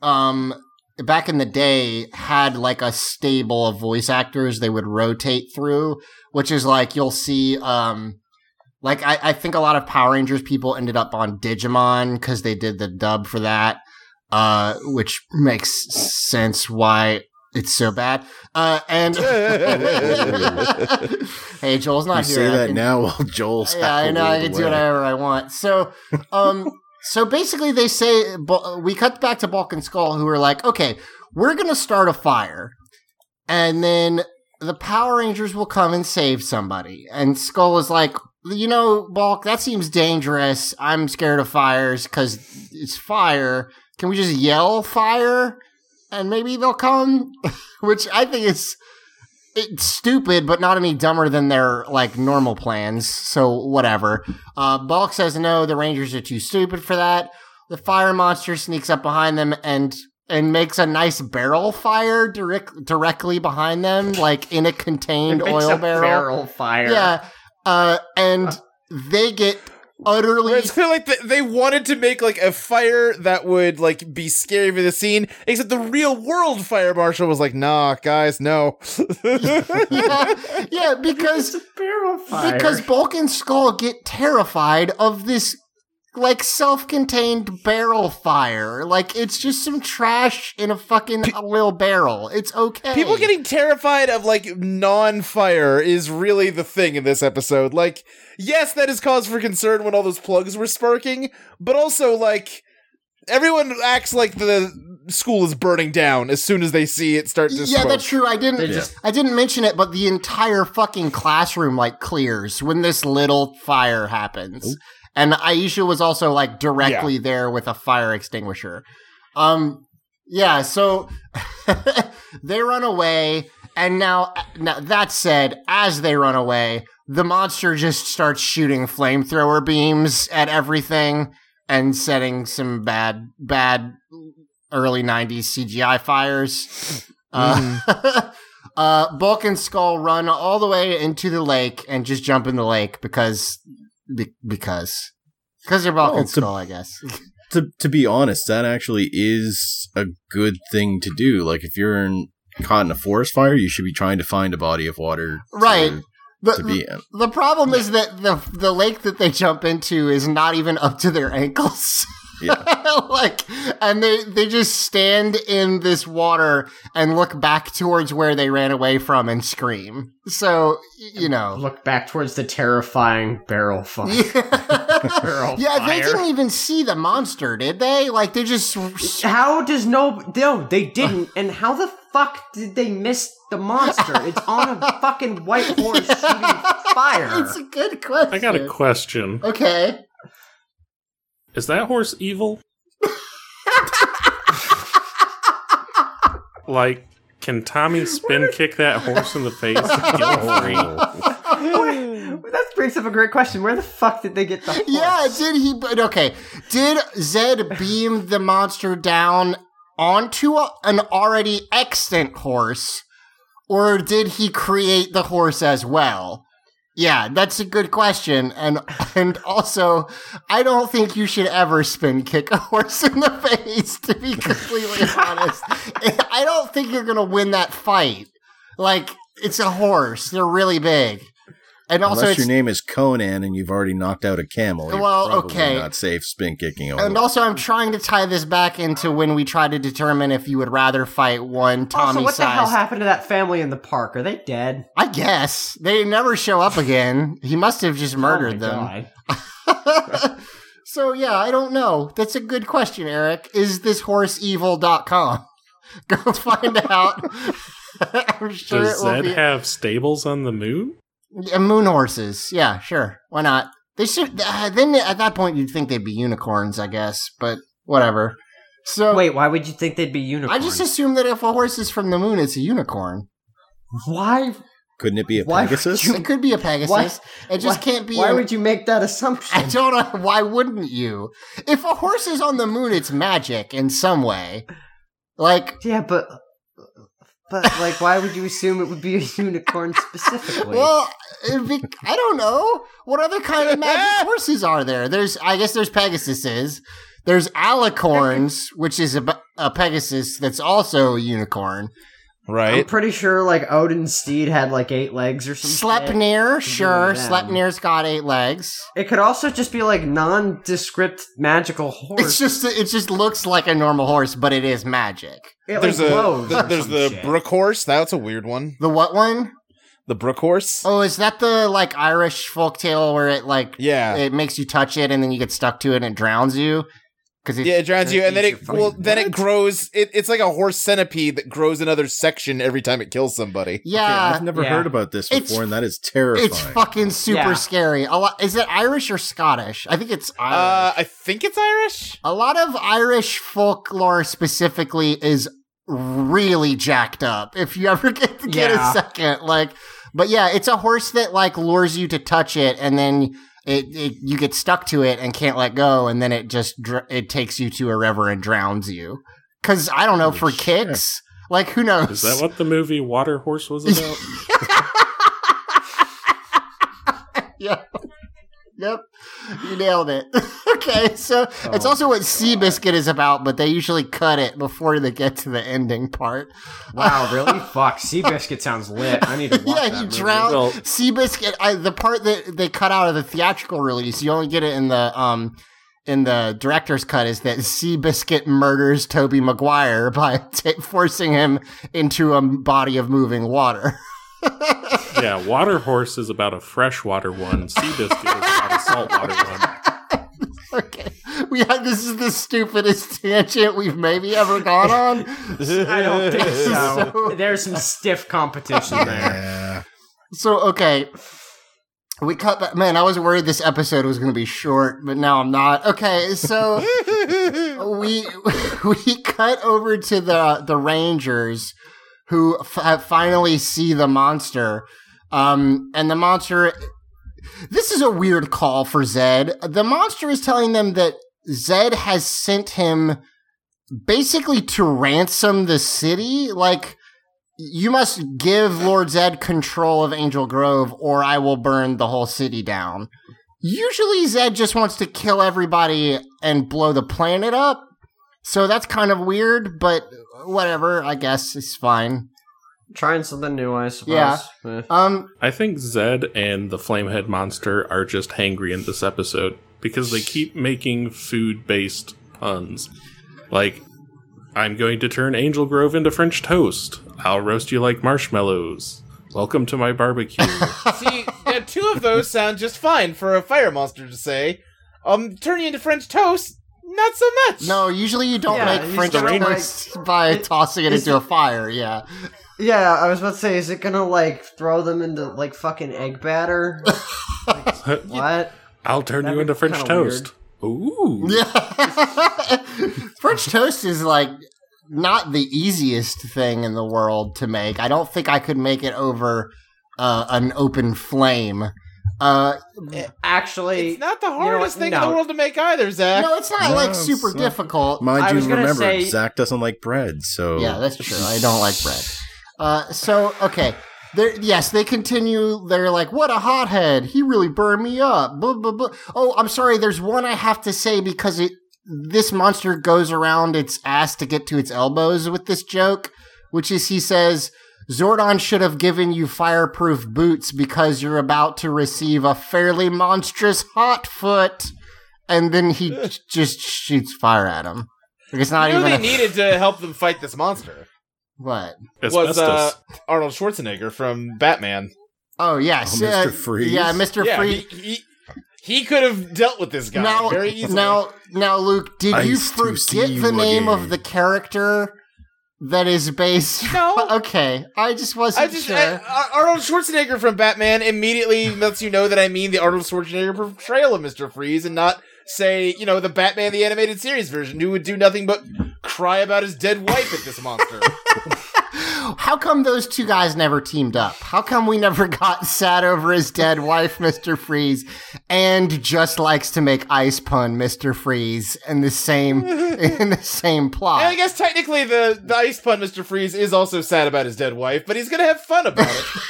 um, back in the day had like a stable of voice actors they would rotate through, which is like you'll see, um, like I, I think a lot of Power Rangers people ended up on Digimon because they did the dub for that, uh, which makes sense why it's so bad. Uh, and hey, Joel's not you here. say that now while Joel's yeah, I know. I can do whatever I want. So, um, so basically, they say we cut back to Bulk and Skull, who are like, okay, we're gonna start a fire, and then the Power Rangers will come and save somebody. And Skull is like, you know, Bulk, that seems dangerous. I'm scared of fires because it's fire. Can we just yell fire, and maybe they'll come? Which I think is it's stupid, but not any dumber than their like normal plans. So whatever. Uh, Bulk says no. The Rangers are too stupid for that. The fire monster sneaks up behind them and and makes a nice barrel fire direct, directly behind them, like in a contained oil barrel. barrel fire. Yeah. Uh, and they get utterly. Where it's clear like th- they wanted to make like a fire that would like be scary for the scene, except the real world fire marshal was like, "Nah, guys, no." yeah, yeah, because because Bulk and Skull get terrified of this like self-contained barrel fire. Like it's just some trash in a fucking little barrel. It's okay. People getting terrified of like non-fire is really the thing in this episode. Like, yes, that is cause for concern when all those plugs were sparking, but also like everyone acts like the school is burning down as soon as they see it start to yeah, smoke. that's true. I didn't. They just- I didn't mention it, but the entire fucking classroom like clears when this little fire happens, and Aisha was also like directly there with a fire extinguisher. Um, yeah. So they run away, and now, now that said, as they run away, the monster just starts shooting flamethrower beams at everything and setting some bad, bad early 90s CGI fires. Uh, uh, Bulk and Skull run all the way into the lake and just jump in the lake because, be- because, because they're Bulk Well, to- Skull, I guess. to to be honest, that actually is a good thing to do. Like if you're in, caught in a forest fire, you should be trying to find a body of water, to- Right. The, To, be in. the problem is that the the lake that they jump into is not even up to their ankles. Yeah. like, and they they just stand in this water and look back towards where they ran away from and scream. So you know, Look back towards the terrifying barrel fire. Barrel yeah, they didn't even see the monster, did they? Like they just How does no no they didn't and how the fuck did they miss the monster? It's on a fucking white horse shooting fire. It's a good question. I got a question. Okay. Is that horse evil? like, can Tommy spin kick that horse in the face guilt free? that brings up a great question. Where the fuck did they get the horse? Yeah, did he? But okay, did Zedd beam the monster down onto a, an already extant horse, or did he create the horse as well? Yeah, that's a good question, and and also, I don't think you should ever spin kick a horse in the face. To be completely honest, I don't think you're gonna win that fight. Like it's a horse; they're really big, and also Unless your name is Conan and you've already knocked out a camel, you're Well, probably okay. not safe spin kicking a And also, I'm trying to tie this back into when we try to determine if you would rather fight one Tommy Also, what the hell happened to that family in the park? Are they dead? I guess they never show up again. He must have just oh murdered Oh them. so yeah, I don't know. That's a good question, Eric. Is this horse horseevil.com? Go find out. I'm sure Does it will Zedd be have stables on the moon? Moon horses. Yeah, sure. Why not? They should. Uh, then at that point, you'd think they'd be unicorns, I guess. But whatever. So Wait, why would you think they'd be unicorns? I just assume that if a horse is from the moon, it's a unicorn. why? Couldn't it be a Why Pegasus? you- It could be a Pegasus. Why- it just why, can't be. Why an- would you make that assumption? I don't know. Why wouldn't you? If a horse is on the moon, it's magic in some way. Like, yeah, but but like, why would you assume it would be a unicorn specifically? well, it'd be, I don't know. What other kind of magic horses are there? There's, I guess, there's Pegasuses. There's alicorns, which is a, a Pegasus that's also a unicorn. I'm Right? pretty sure like Odin's steed had like eight legs or something. Sleipnir, sure. them. Sleipnir's got eight legs. It could also just be like nondescript magical horse. It's just, it just looks like a normal horse, but it is magic. it, like, There's a glows th- or there's some the shit. Brook horse. That's a weird one. The what one? The Brook horse. Oh, is that the like Irish folktale where it like Yeah. it makes you touch it and then you get stuck to it and it drowns you? Because yeah, it drowns you, and then it well, fucking- then it grows. It, it's like a horse centipede that grows another section every time it kills somebody. yeah, Okay, I've never yeah. heard about this It's- before, and that is terrifying. it's fucking super Yeah. scary. A lot is it Irish or Scottish? I think it's Irish. Uh, I think it's Irish. a lot of Irish folklore specifically is really jacked up. If you ever get to get Yeah. a second, like, but yeah, it's a horse that like lures you to touch it, and then it, it you get stuck to it and can't let go, and then it just dr- it takes you to a river and drowns you. Because I don't know for Holy shit. kicks, like who knows? Is that what the movie Water Horse was about? yeah. Yep. You nailed it. okay, so it's Oh, also what Seabiscuit is about, but they usually cut it before they get to the ending part. Wow, really? Fuck, Seabiscuit sounds lit. I need to watch yeah, that you movie. drown Well- Seabiscuit. I, the part that they cut out of the theatrical release, you only get it in the um in the director's cut. Is that Seabiscuit murders Tobey Maguire by ta forcing him into a body of moving water. Yeah, Water Horse is about a freshwater one. Sea biscuit is about a saltwater one. okay, we had this is the stupidest tangent we've maybe ever gone on. I don't think so. So- There's some stiff competition there. Yeah. So okay, we cut that. Man, I was worried this episode was going to be short, but now I'm not. Okay, so we we cut over to the the Rangers who f- finally see the monster, um, and the monster. This is a weird call for Zedd. The monster is telling them that Zedd has sent him basically to ransom the city, like you must give Lord Zedd control of Angel Grove or I will burn the whole city down. Usually Zedd just wants to kill everybody and blow the planet up. So that's kind of weird, but whatever, I guess it's fine. Trying something new, I suppose. Yeah. Eh. Um I think Zedd and the Flamehead monster are just hangry in this episode because they keep making food based puns. Like, I'm going to turn Angel Grove into French toast. I'll roast you like marshmallows. Welcome to my barbecue. See, yeah, two of those sound just fine for a fire monster to say. Um, turn you into French toast, not so much. No, usually you don't Yeah, make he's French gonna, toast by tossing it is into a fire. Yeah. Yeah, I was about to say, is it gonna like throw them into like fucking egg batter? Like, what? I'll turn That'd you be into French kinda toast. Ooh. Yeah. French toast is like not the easiest thing in the world to make. I don't think I could make it over uh, an open flame. Uh, Actually, It's not the know what? hardest thing in the world to make either, Zach. no, it's not No, like super not. difficult. Mind I you, remember, say- Zach doesn't like bread, so Yeah, that's true. I don't like bread. Uh, so okay. They're, yes, they continue. They're like, "What a hothead! He really burned me up." Blah, blah, blah. Oh, I'm sorry. There's one I have to say because it this monster goes around its ass to get to its elbows with this joke, which is he says, "Zordon should have given you fireproof boots because you're about to receive a fairly monstrous hot foot," and then he just shoots fire at him. Like it's not You know even they a- needed to help them fight this monster. what. Was uh, Arnold Schwarzenegger from Batman. Oh yes, Oh, Mr. uh, Freeze? Yeah, Mr. Yeah, Freeze. he, he, he could have dealt with this guy now, very easily. now, now, Luke, did you Ice to forget the name again. of the character that is based? No. okay, I just wasn't I just sure. I, Arnold Schwarzenegger from Batman immediately lets you know that I mean the Arnold Schwarzenegger portrayal of Mister Freeze, and not say you know the Batman the animated series version, who would do nothing but cry about his dead wife at this monster. How come those two guys never teamed up? How come we never got sad over his dead wife, Mister Freeze, and just likes to make ice pun, Mister Freeze, in the same in the same plot? and I guess technically the the ice pun Mister Freeze is also sad about his dead wife, but he's gonna have fun about it.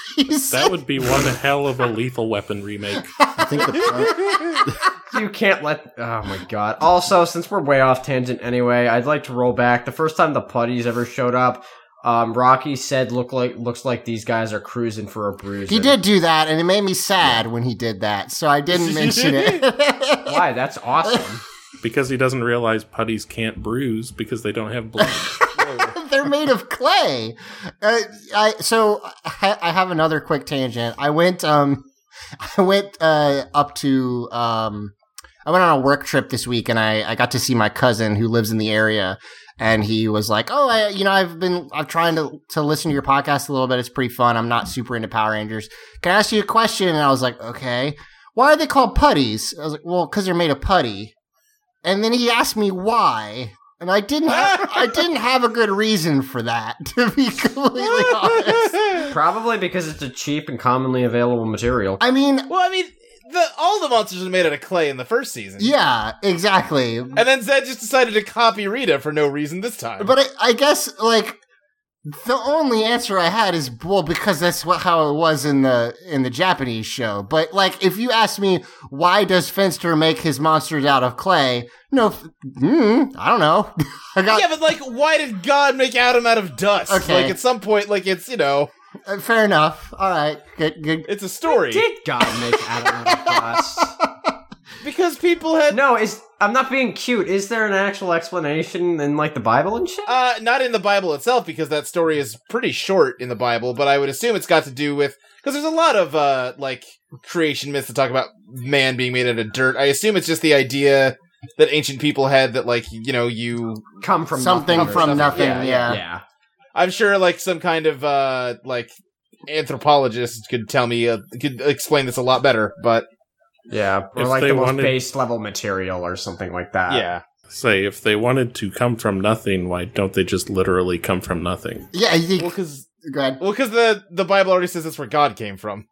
That would be one hell of a lethal weapon remake. I think the you can't let. Oh my god. Also, since we're way off tangent anyway, I'd like to roll back. The first time the putties ever showed up, um, Rocky said, "Look like looks like these guys are cruising for a bruise." he did do that, and it made me sad when he did that, so I didn't mention it. Why? That's awesome. Because he doesn't realize putties can't bruise because they don't have blood. They're made of clay. Uh, I so I, I have another quick tangent. I went um I went uh up to um I went on a work trip this week and I I got to see my cousin who lives in the area and he was like, "Oh, I you know, I've been I'm trying to to listen to your podcast a little bit. It's pretty fun. I'm not super into Power Rangers. Can I ask you a question?" And I was like, "Okay. Why are they called putties?" I was like, "Well, cuz they're made of putty." And then he asked me why. And I didn't have, I didn't have a good reason for that, to be completely honest. Probably because it's a cheap and commonly available material. I mean, well, I mean, the all the monsters are made out of clay in the first season. yeah, exactly. And then Zedd just decided to copy Rita for no reason this time. But I, I guess like the only answer I had is well because that's what how it was in the in the Japanese show. But like if you ask me why does Finster make his monsters out of clay? No, f- mm, I don't know. I got yeah, but like, why did God make Adam out of dust? Okay. Like at some point, like it's you know, uh, fair enough. All right, good, good. it's a story Did God make Adam out of dust? because people had No, is I'm not being cute. Is there an actual explanation in like the Bible and shit? Uh, not in the Bible itself because that story is pretty short in the Bible, but I would assume it's got to do with because there's a lot of uh like creation myths that talk about man being made out of dirt. I assume it's just the idea that ancient people had that like you know you Come from Something nothing from something. nothing, Yeah, yeah. yeah. I'm sure like some kind of uh like anthropologist could tell me uh, could explain this a lot better, but Yeah, or If like they the most wanted- base level material or something like that. yeah. Say, if they wanted to come from nothing, why don't they just literally come from nothing? Yeah, you, Well, because go well, because the the Bible already says that's where God came from.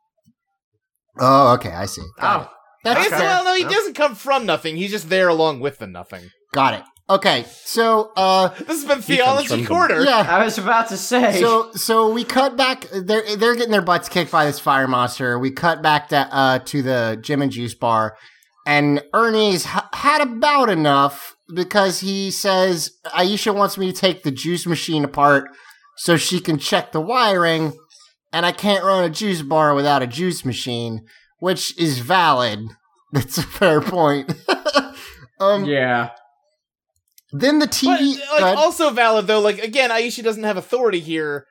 Oh, okay, I see. Got it. Oh, That's I guess, well, no, he Yeah. doesn't come from nothing. He's just there along with the nothing. Got it. Okay, so uh, This has been Theology from the- yeah. I was about to say. So so we cut back. They're they're getting their butts kicked by this fire monster. We cut back to uh to the Gym and Juice bar, and Ernie's h- had about enough because he says Aisha wants me to take the juice machine apart so she can check the wiring, and I can't run a juice bar without a juice machine, which is valid. That's a fair point. um, yeah, Then the But TV. like also valid though. Like again, Aisha doesn't have authority here.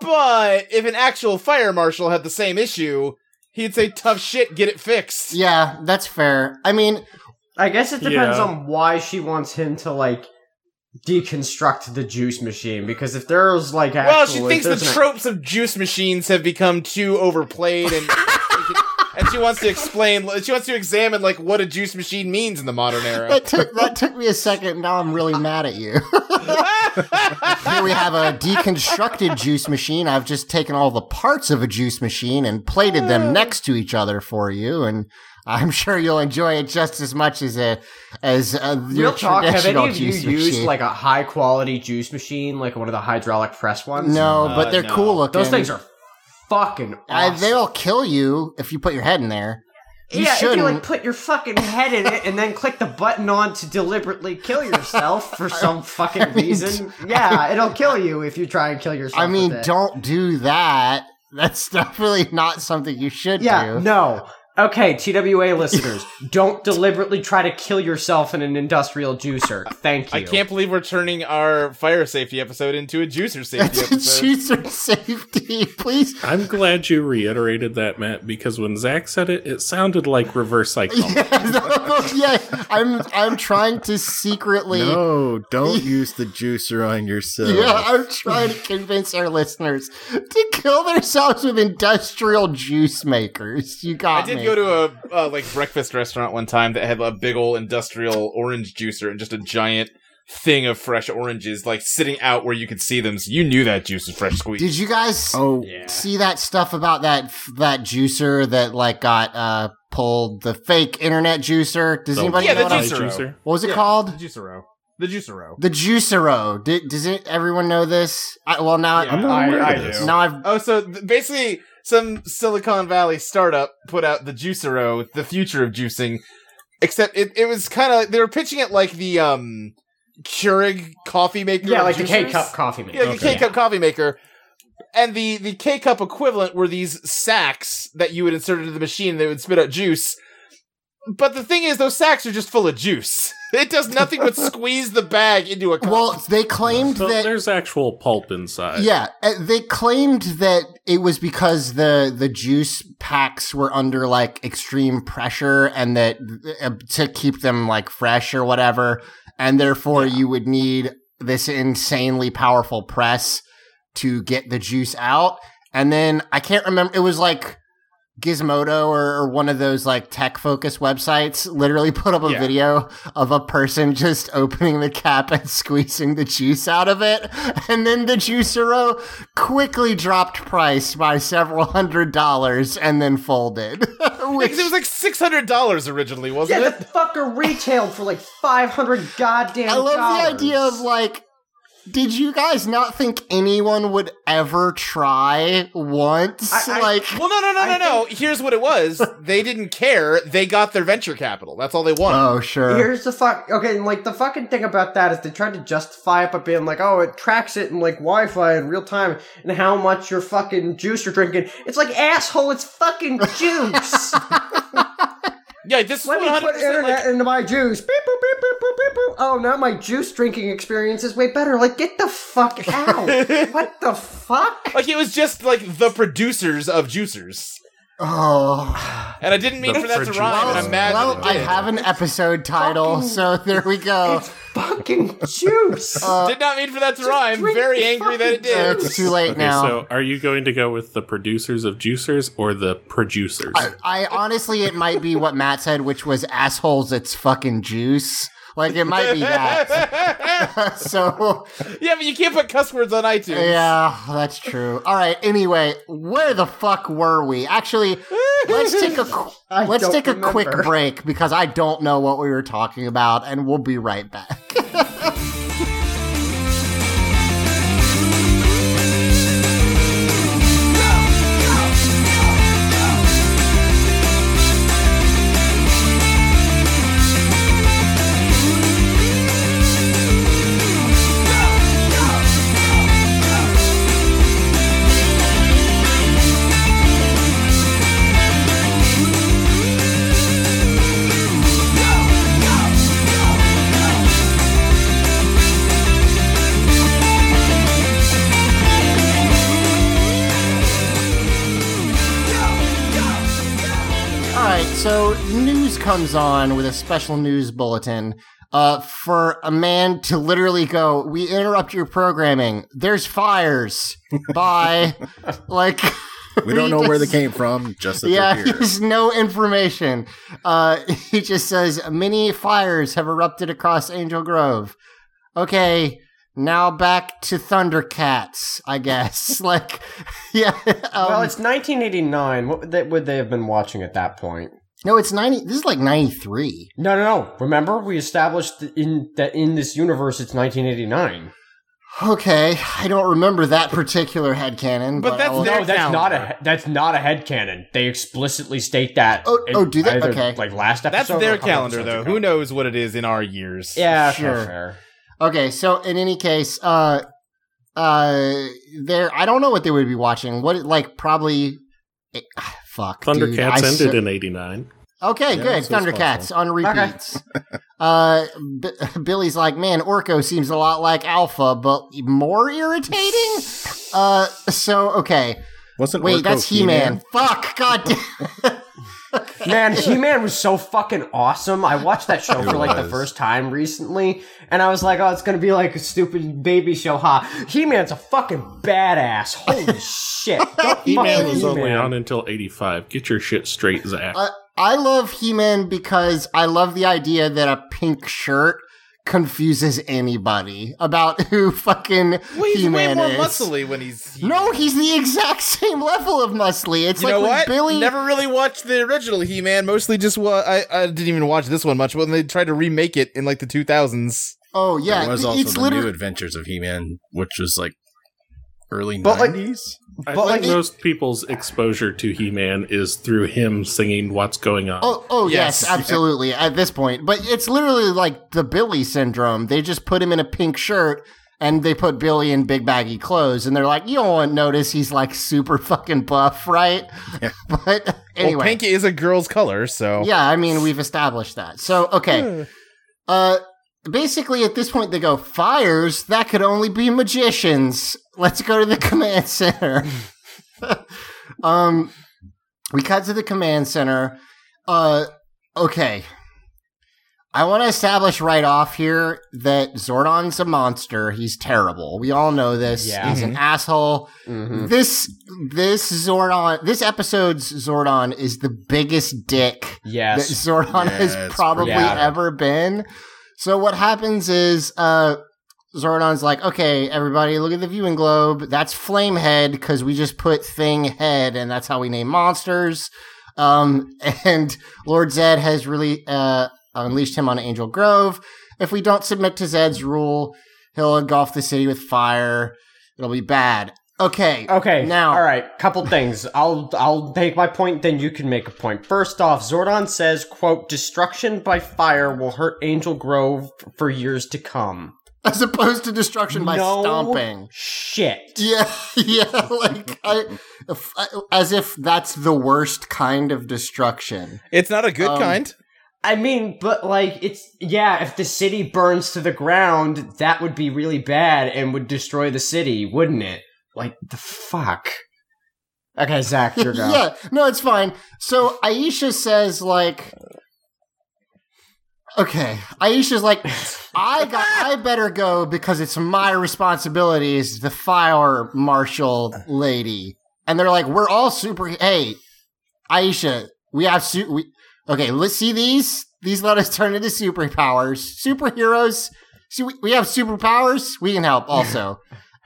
But if an actual fire marshal had the same issue, he'd say, "Tough shit, get it fixed." yeah, that's fair. I mean, I guess it depends Yeah. on why she wants him to like deconstruct the juice machine. Because if there's like actual, Well, she thinks the there's an- tropes of juice machines have become too overplayed, and and she wants to explain. She wants to examine like what a juice machine means in the modern era. that took that took me a second. Now I'm really mad at you. Here we have a deconstructed juice machine. I've just taken all the parts of a juice machine and plated them next to each other for you, and I'm sure you'll enjoy it just as much as a as a, your Real talk, have any traditional of you juice used machine. like a high quality juice machine, like one of the hydraulic press ones? no, but Uh, they're no. cool looking. Those things are fucking Uh, they'll kill you if you put your head in there. You yeah, if shouldn't. you like put your fucking head in it and then click the button on to deliberately kill yourself for some fucking reason, yeah, it'll kill you if you try and kill yourself. I mean, with it. don't do that. That's definitely not something you should Yeah, do. no. Okay, TWA listeners, don't deliberately try to kill yourself in an industrial juicer. Thank you. I can't believe we're turning our fire safety episode into a juicer safety It's a episode. juicer safety, please. I'm glad you reiterated that, Matt, because when Zach said it, it sounded like reverse psychology. Yeah, no, yeah, I'm I'm trying to secretly. No, don't use the juicer on yourself. Yeah, I'm trying to convince our listeners to kill themselves with industrial juice makers. You got me. Go to a uh, like breakfast restaurant one time that had a big old industrial orange juicer and just a giant thing of fresh oranges like sitting out where you could see them. So you knew that juice was fresh squeezed. Did you guys Oh, see that stuff about that that juicer that like got uh pulled the fake internet juicer? Does The anybody Yeah, know the what juicer. juicer. What was it Yeah, called? The juicero. The juicero. The Juicero. Did, does it, everyone know this? I, well, now, Yeah. I'm not I- aware I of this. do. now I've Oh, so th- basically, some Silicon Valley startup put out the Juicero, the future of juicing. Except it, it was kind of they were pitching it like the um Keurig coffee maker. yeah, like the K cup coffee maker. Yeah, like a K cup coffee maker. And the the K cup equivalent were these sacks that you would insert into the machine. and They would spit out juice. But the thing is, those sacks are just full of juice. It does nothing but squeeze the bag into a cup. well, they claimed So that there's actual pulp inside. Yeah, uh, they claimed that it was because the the juice packs were under like extreme pressure and that uh, to keep them like fresh or whatever, and therefore you would need this insanely powerful press to get the juice out. And then I can't remember. It was like Gizmodo or, or one of those like tech focused websites literally put up a Yeah. video of a person just opening the cap and squeezing the juice out of it. And then the juicero quickly dropped price by several hundred dollars and then folded. Which- Because it was like six hundred dollars originally, wasn't it? Yeah, it? the fucker retailed for like five hundred goddamn. I love dollars. the idea of like, did you guys not think anyone would ever try once? I- I- like, Well, no, no, no, no, I no. Here's what it was. they didn't care. They got their venture capital. That's all they wanted. oh sure. Here's the fuck. Okay, and like the fucking thing about that is they tried to justify it by being like, oh, it tracks it in like Wi-Fi in real time and how much your fucking juice you're drinking. It's like asshole. It's fucking juice. yeah, this is Let me put internet like, into my juice. Beep, Oh, now my juice drinking experience is way better. Like, get the fuck out. what the fuck? like it was just like the producers of juicers. oh. And I didn't mean The for that to producer. rhyme, and I'm mad well, that I have an episode title, Fucking- so there we go. It's fucking juice. Uh, Did not mean for that to rhyme. drink Very angry that it did. it's too late Okay, now. so are you going to go with the producers of juicers or the producers? I, I honestly, it might be what Matt said, which was assholes. It's fucking juice. Like it might be that. so yeah, but you can't put cuss words on iTunes. yeah, that's true. All right. Anyway, where the fuck were we? Actually, let's take a qu- let's don't take a quick break because I don't know what we were talking about, and we'll be right back. So news comes on with a special news bulletin. Uh, for a man to literally go, we interrupt your programming. There's fires. Bye. like, We don't know where they came from, just that yeah, they're he here. has no information. Uh, he just says many fires have erupted across Angel Grove. Okay, now back to Thundercats, I guess. like, yeah. Um, well, it's 1989. What would they, would they have been watching at that point? No, it's ninety. This is like ninety three. No, no, no. Remember, we established in that in this universe, it's 1989. Okay, I don't remember that particular headcanon, But but, that's I'll- their No, that's not a that's not a headcanon. They explicitly state that. Oh, in oh, do they? either, Okay. Like last episode. That's or a their couple calendar, episodes though. ago. Who knows what it is in our years? Yeah, Sure. fair, fair. Okay, so in any case, uh, uh, there. I don't know what they would be watching. What like probably. eh, fuck. dude, Thundercats I ended so- in '89. Okay, Yeah, good. Thundercats on Okay. repeats. uh, B- Billy's like, man, Orko seems a lot like Alpha, but more irritating. uh, so okay, Wasn't wait, Orko that's He-Man. Fuck, god. damn- Man, He Man was so fucking awesome. I watched that show It for like the first time recently, and I was like, oh, it's gonna be like a stupid baby show, ha. He Man's a fucking badass. Holy shit. He-Man was only He-Man. on until '85. Get your shit straight, Zach. Uh, I love He-Man because I love the idea that a pink shirt confuses anybody about who fucking Well, he's He-Man way more muscly when he's. No, he's the exact same level of muscly. It's You like know when what? Billy. Never really watched the original He-Man. Mostly just wa- I I didn't even watch this one much. When they tried to remake it in like the 2000s. oh yeah, There was also it's the literally. New Adventures of He-Man, which was like early 90s. I but, think like, it- most people's exposure to He-Man is through him singing "What's Going On." Oh, oh yes, Yes. absolutely. At this point, but it's literally like the Billy syndrome. They just put him in a pink shirt and they put Billy in big baggy clothes, and they're like, you don't notice he's like super fucking buff, right? Yeah. But anyway, Well, pink is a girl's color, so yeah, I mean we've established that. So okay, uh, basically at this point they go fires. That could only be magicians. Let's go to the command center. um, we cut to the command center. Uh, okay. I want to establish right off here that Zordon's a monster. He's terrible. We all know this. Yeah. He's an asshole. Mhm. This this Zordon this episode's Zordon is the biggest dick that Zordon Yeah, has probably bad. ever been. So what happens is uh Zordon's like, okay, everybody, look at the viewing globe. That's Flamehead because we just put Thing Head, and that's how we name monsters. Um, and Lord Zedd has really uh, unleashed him on Angel Grove. If we don't submit to Zedd's rule, he'll engulf the city with fire. It'll be bad. Okay. Okay. Now, all right. Couple things. I'll I'll make my point. Then you can make a point. First off, Zordon says, "quote Destruction by fire will hurt Angel Grove for years to come." As opposed to destruction by no stomping. Shit. Yeah, yeah, like I, if, as if that's the worst kind of destruction. it's not a good Um, kind. I mean, but like it's yeah. If the city burns to the ground, that would be really bad and would destroy the city, wouldn't it? Like the fuck. Okay, Zach, your go. yeah, no, it's fine. So Aisha says like, okay, Aisha's like, I got, I better go because it's my responsibility as the fire marshal lady. And they're like, we're all super. Hey, Aisha, we have su- we. Okay, let's see these. These let us turn into superpowers. Superheroes. See, we, we have superpowers. We can help also.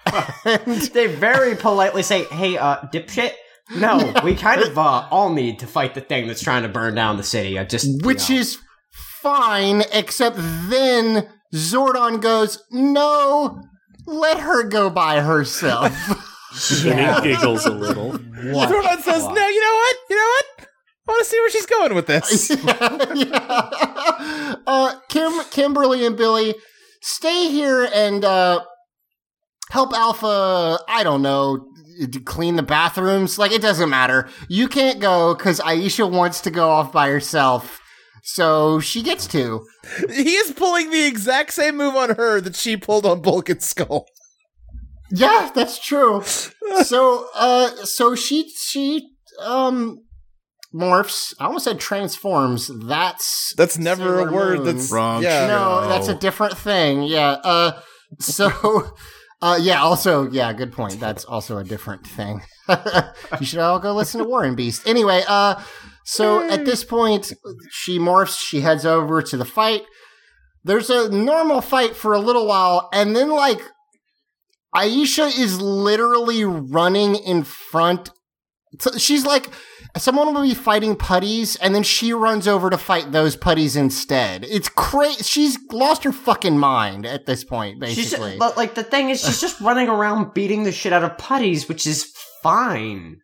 and, They very politely say, "Hey, uh, dipshit." No, we kind of uh, all need to fight the thing that's trying to burn down the city. I just, you which know. is fine, except then Zordon goes, "No, let her go by herself." And he giggles a little. Zordon says, "No, you know what? You know what? I want to see where she's going with this." yeah. Uh, Kim, Kimberly, and Billy stay here and uh, help Alpha. I don't know. Clean the bathrooms. Like it doesn't matter. You can't go because Aisha wants to go off by herself, so she gets to. he is pulling the exact same move on her that she pulled on Bulk and Skull. Yeah, that's true. so, uh, so she, she, um, morphs. I almost said transforms. That's That's never Sailor a word Moon. that's Wrong Yeah. no, No. that's a different thing. Yeah. Uh, so, uh, yeah. Also, yeah. Good point. That's also a different thing. you should all go listen to Warren Beast. Anyway, uh, so at this hmm. point, she morphs. She heads over to the fight. There's a normal fight for a little while, and then like Aisha is literally running in front. So she's like, someone will be fighting putties, and then she runs over to fight those putties instead. It's crazy. She's lost her fucking mind at this point, basically. but like the thing is, she's just running around beating the shit out of putties, which is fine.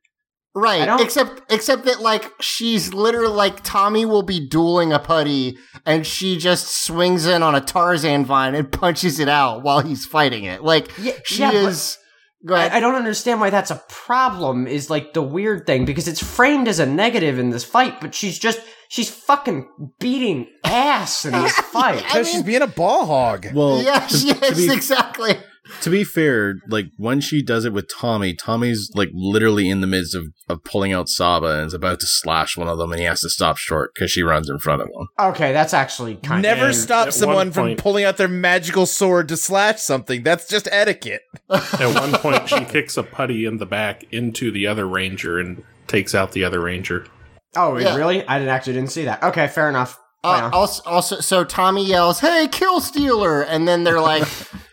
I right. Except, except that like she's literally like Tommy will be dueling a putty, and she just swings in on a Tarzan vine and punches it out while he's fighting it. Like Yeah, she yeah, is. Go ahead. I, I don't understand why that's a problem. Is like the weird thing because it's framed as a negative in this fight, but she's just she's fucking beating ass in this fight. because she's being a ball hog. Well, yes, to, yes, to be, exactly. To be fair, like when she does it with Tommy, Tommy's like literally in the midst of, of pulling out Saba and is about to slash one of them, and he has to stop short because she runs in front of him. Okay, that's actually kind Never of stop someone from point- pulling out their magical sword to slash something. That's just etiquette. At one point, she kicks a putty in the back into the other ranger and takes out the other ranger. Oh, Yeah. really? I didn't actually didn't see that. Okay, fair enough. Play Uh, also, also, so Tommy yells, "Hey, kill stealer!" And then they're like,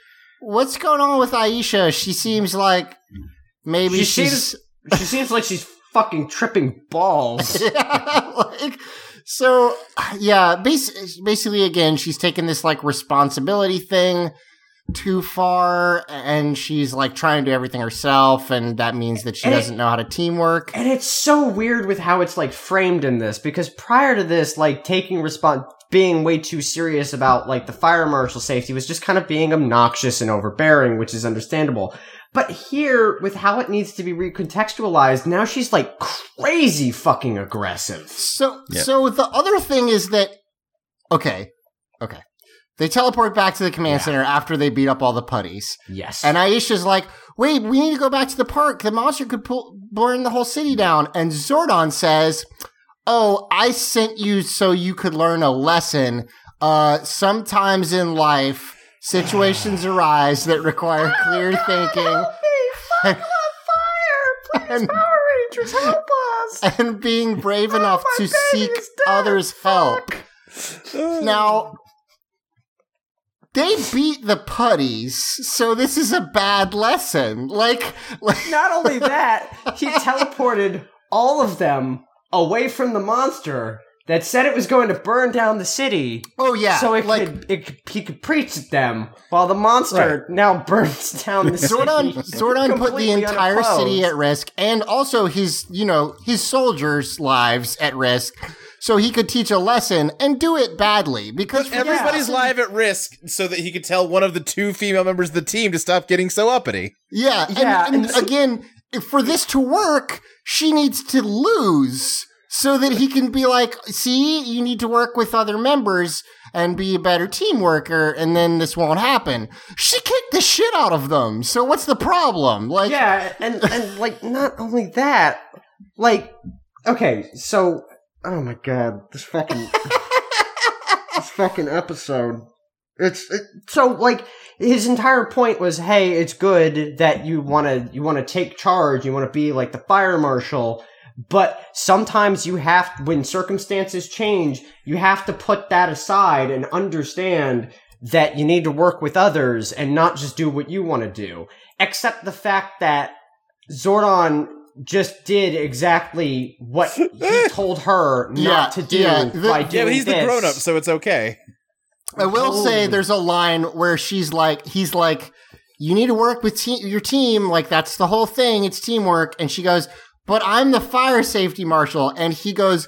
"What's going on with Aisha? She seems like maybe She she's seems- she seems like she's fucking tripping balls. like." So yeah, bas- basically, again, she's taking this like responsibility thing too far, and she's like trying to do everything herself, and that means that she And doesn't know how to teamwork. And it's so weird with how it's like framed in this because prior to this, like taking respons being way too serious about like the fire marshal safety was just kind of being obnoxious and overbearing, which is understandable. But here, with how it needs to be recontextualized, now she's like crazy fucking aggressive. So, Yeah. so the other thing is that, okay, okay, they teleport back to the command Yeah. center after they beat up all the putties, Yes. and Aisha's like, "Wait, we need to go back to the park. The monster could pull, burn the whole city down." And Zordon says, "Oh, I sent you so you could learn a lesson. Uh, sometimes in life, situations arise that require clear thinking." Help me! Fuck on fire! Please, and, Power Rangers, help us! and being brave enough my to seek others' help. Now, they beat the putties, so this is a bad lesson. Like, like Not only that, he teleported all of them away from the monster that said it was going to burn down the city. oh yeah, so it like could, it, could- he could preach at them while the monster now burns down the city. Zordon, Zordon put the entire unopposed. city at risk, and also his, you know, his soldiers' lives at risk, so he could teach a lesson and do it badly because for Everybody's that- live at risk so that he could tell one of the two female members of the team to stop getting so uppity. Yeah, Yeah, and, and and- again, if- for this to work, she needs to lose so that he can be like, "See, you need to work with other members and be a better team worker, and then this won't happen." She kicked the shit out of them. So what's the problem? Like, yeah, and and like not only that, like okay, so oh my god, this fucking this fucking episode. It's it, so like his entire point was, hey, it's good that you want to you want to take charge, you want to be like the fire marshal, but sometimes you have when circumstances change, you have to put that aside and understand that you need to work with others and not just do what you want to do. Except the fact that Zordon just did exactly what he told her not Yeah, to do yeah, the- by Yeah, doing Yeah, but he's the grown up, so it's okay. I will say there's a line where she's like, he's like, you need to work with te- your team. Like, that's the whole thing. It's teamwork. And she goes, but I'm the fire safety marshal. And he goes,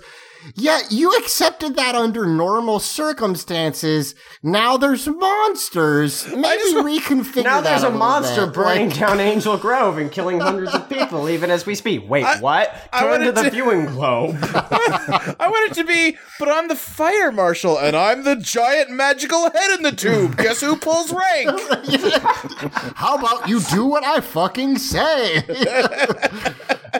yeah, you accepted that under normal circumstances. Now there's monsters. Maybe just- reconfigure Now there's a little monster bit. burning Like, down Angel Grove and killing hundreds of people, even as we speak. Wait, I- what? Turn to the to- viewing globe. I want it to be, but I'm the fire marshal and I'm the giant magical head in the tube. Guess who pulls rank? How about you do what I fucking say?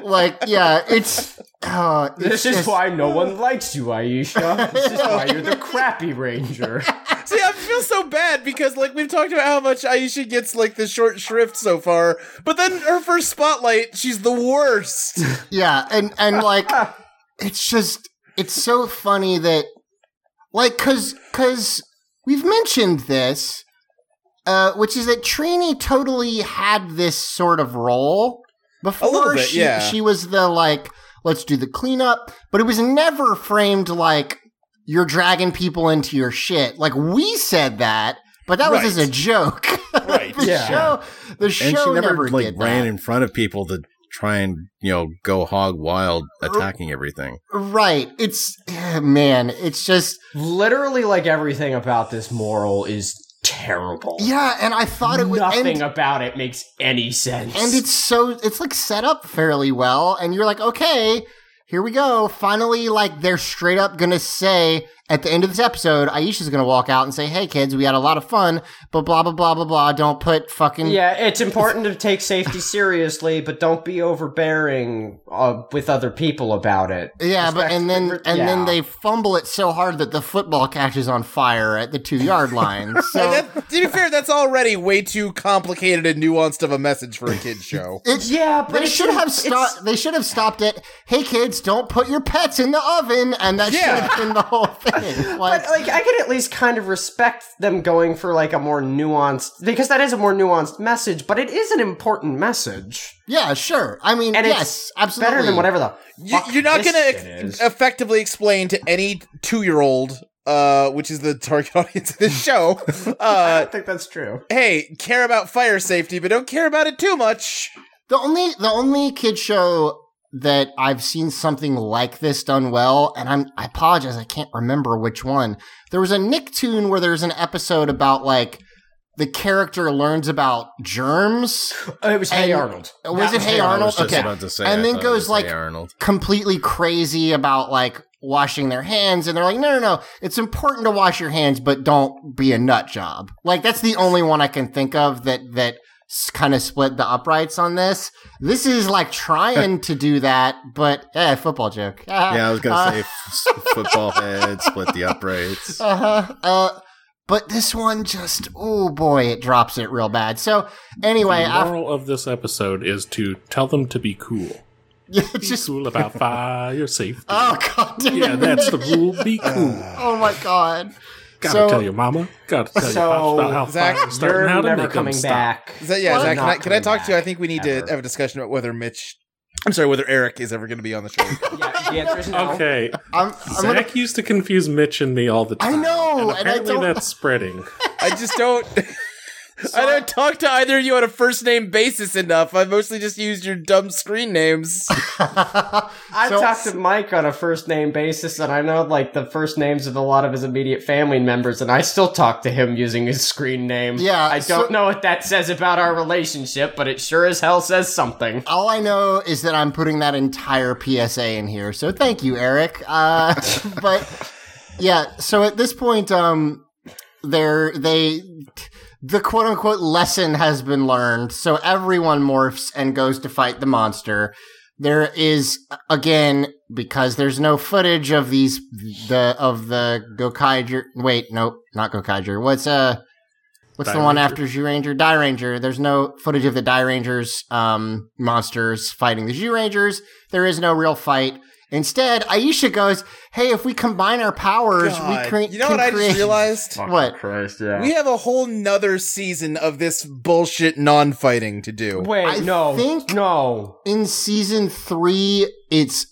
like, yeah, it's uh, it's This is just- why no one likes you, Aisha. This is why you're the crappy ranger. See, I feel so bad because like we've talked about how much Aisha gets like the short shrift so far, but then her first spotlight, she's the worst. Yeah, and and like it's just it's so funny that like cuz cuz we've mentioned this uh which is that Trini totally had this sort of role before little bit, she yeah. she was the like let's do the cleanup, but it was never framed like you're dragging people into your shit. Like we said that, but that was Right. as a joke. Right, the yeah. show the show she never, like did ran that. in front of people to try and you know go hog wild attacking everything. Right. It's eh, man, it's just Literally, like everything about this moral is terrible. yeah, and I thought it was Nothing and, about it makes any sense. and it's so it's like set up fairly well and you're like, "Okay, here we go. Finally like they're straight up to say at the end of this episode, Aisha's going to walk out and say, "Hey kids, we had a lot of fun, but blah blah blah blah blah. Don't put fucking yeah, it's important to take safety seriously, but don't be overbearing uh, with other people about it. Yeah, but and then Respect- and then they fumble it so hard that the football catches on fire at the 2-yard line. So that, to be fair, that's already way too complicated and nuanced of a message for a kids show. it's Yeah, but They it's- should have stopped. They should have stopped it. Hey kids, don't put your pets in the oven, and that Yeah. should have been the whole thing. Like, But like I can at least kind of respect them going for like a more nuanced because that is a more nuanced message, but it is an important message. yeah, sure. I mean, And yes, it's absolutely. Better than whatever the You, fuck you're not gonna ex- effectively explain to any two-year-old, uh, which is the target audience of this show, I uh, don't think that's true. hey, care about fire safety, but don't care about it too much. The only the only kid show that I've seen something like this done well, and I'm I apologize, I can't remember which one. There was a Nicktoon where there's an episode about like the character learns about germs. Oh, it was Hey Arnold. Was That it Hey I Arnold? was just Okay. about to say, And I then it goes like Hey Arnold. completely crazy about like washing their hands and they're like no no no it's important to wash your hands but don't be a nut job like that's the only one i can think of that that kind of split the uprights on this this is like trying to do that but eh, football joke Yeah, I was gonna Uh, say f- football head, split the uprights. uh-huh uh but this one just oh boy it drops it real bad so anyway the I, moral of this episode is to tell them to be cool. yeah, Be just cool about fire safety. oh god damn yeah, it. that's the rule. Be cool. oh my god Gotta So- tell your mama. Gotta tell So, your pops about how Zach, fire's starting You're how to never coming stop. back. That yeah? What? Zach, can I, can I coming talk to you? I think we need ever. to have a discussion about whether Mitch. I'm sorry, whether Eric is ever going to be on the show. Yeah, the answer is no. Okay, i'm, I'm gonna Zach used to confuse Mitch and me all the time. I know, and and I apparently don't- that's spreading. I just don't. I don't talk to either of you on a first name basis enough. I mostly just used your dumb screen names. I So- talked to Mike on a first name basis, and I know like the first names of a lot of his immediate family members, and I still talk to him using his screen name. Yeah, I so- don't know what that says about our relationship, but it sure as hell says something. All I know is that I'm putting that entire PSA in here. So thank you, Eric. Uh, but yeah, so at this point, um, they're, they, the quote unquote lesson has been learned. So everyone morphs and goes to fight the monster. There is, again, because there's no footage of these, the, of the Gokaiger. Wait, nope, not Gokaiger. What's, uh, What's the Die one Ranger? after Zhu Ranger? Dairanger. There's no footage of the Dairangers um, monsters fighting the Zyurangers. There is no real fight. Instead, Aisha goes, "Hey, if we combine our powers, God. we create." you know can what I just realized? What? Christ, yeah. We have a whole nother season of this bullshit non-fighting to do. Wait, I no, think- no. In season three, it's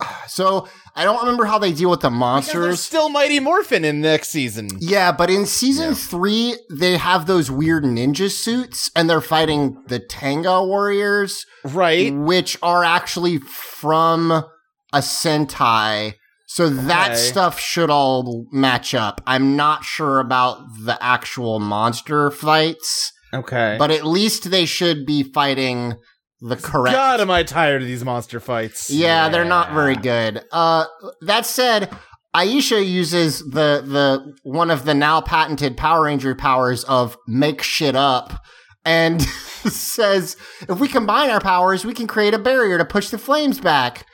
so I don't remember how they deal with the Because there's monsters. still Mighty Morphin in next season. Yeah, but in season three, they have those weird ninja suits, and they're fighting the Tenga warriors. Right? which are actually from a Sentai. So that Okay. stuff should all match up. I'm not sure about the actual monster fights, Okay. but at least they should be fighting the correct. God, am I tired of these monster fights. yeah, they're not very good. Uh, that said, Aisha uses the the one of the now patented Power Ranger powers of make shit up, and says if we combine our powers, we can create a barrier to push the flames back.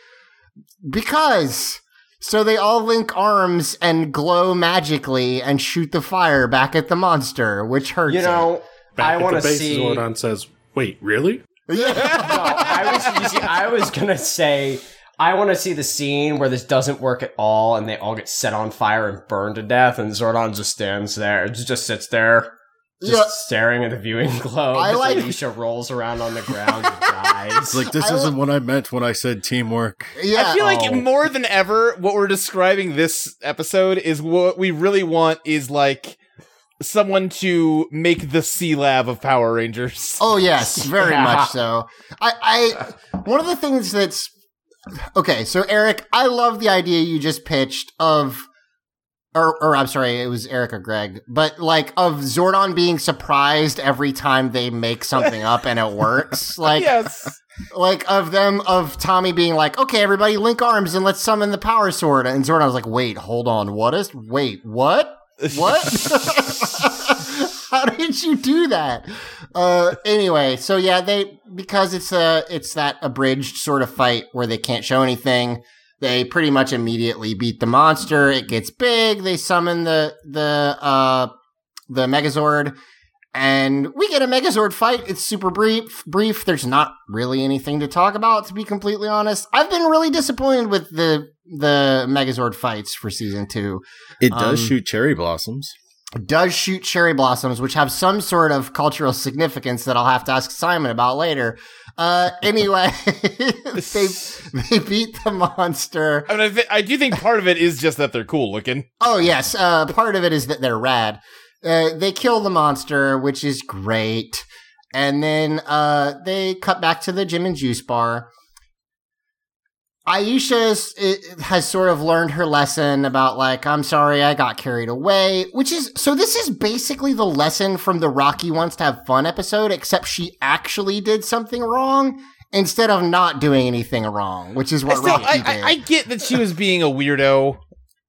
Because so they all link arms and glow magically and shoot the fire back at the monster, which hurts. You know, Back I want to the base, see. Zordon says, "Wait, really?" Yeah. No, I was, you see, I was gonna say, I want to see the scene where this doesn't work at all, and they all get set on fire and burned to death, and Zordon just stands there, just sits there, just Yeah. staring at the viewing globe. I like- Alicia rolls around on the ground and dies. Like this I isn't li- what I meant when I said teamwork. yeah. I feel like Oh. more than ever, what we're describing this episode is what we really want is like someone to make the Sealab of Power Rangers. Oh yes, very Yeah. much so. I, I one of the things that's okay. So Eric, I love the idea you just pitched of, or or I'm sorry, it was Eric or Greg, but like of Zordon being surprised every time they make something up and it works. Like yes. like of them of Tommy being like, okay, everybody link arms and let's summon the power sword, and Zordon was like, wait, hold on, what is? Wait, what? What? How did you do that? Uh, anyway, so yeah, they because it's a it's that abridged sort of fight where they can't show anything. They pretty much immediately beat the monster. It gets big. They summon the the uh the Megazord, and we get a Megazord fight. It's super brief. Brief. There's not really anything to talk about, to be completely honest. I've been really disappointed with the the Megazord fights for season two It does Um, shoot cherry blossoms. does shoot cherry blossoms, which have some sort of cultural significance that I'll have to ask Simon about later. Uh, anyway, they they beat the monster. I mean, I, th- I do think part of it is just that they're cool looking. Oh yes, uh, part of it is that they're rad. Uh, they kill the monster, which is great, and then uh, they cut back to the Gym and Juice bar. Aisha is, has sort of learned her lesson about like I'm sorry I got carried away, which is so this is basically the lesson from the Rocky wants to have fun episode, except she actually did something wrong instead of not doing anything wrong, which is I, what still, Rocky I, did. I, I get that she was being a weirdo,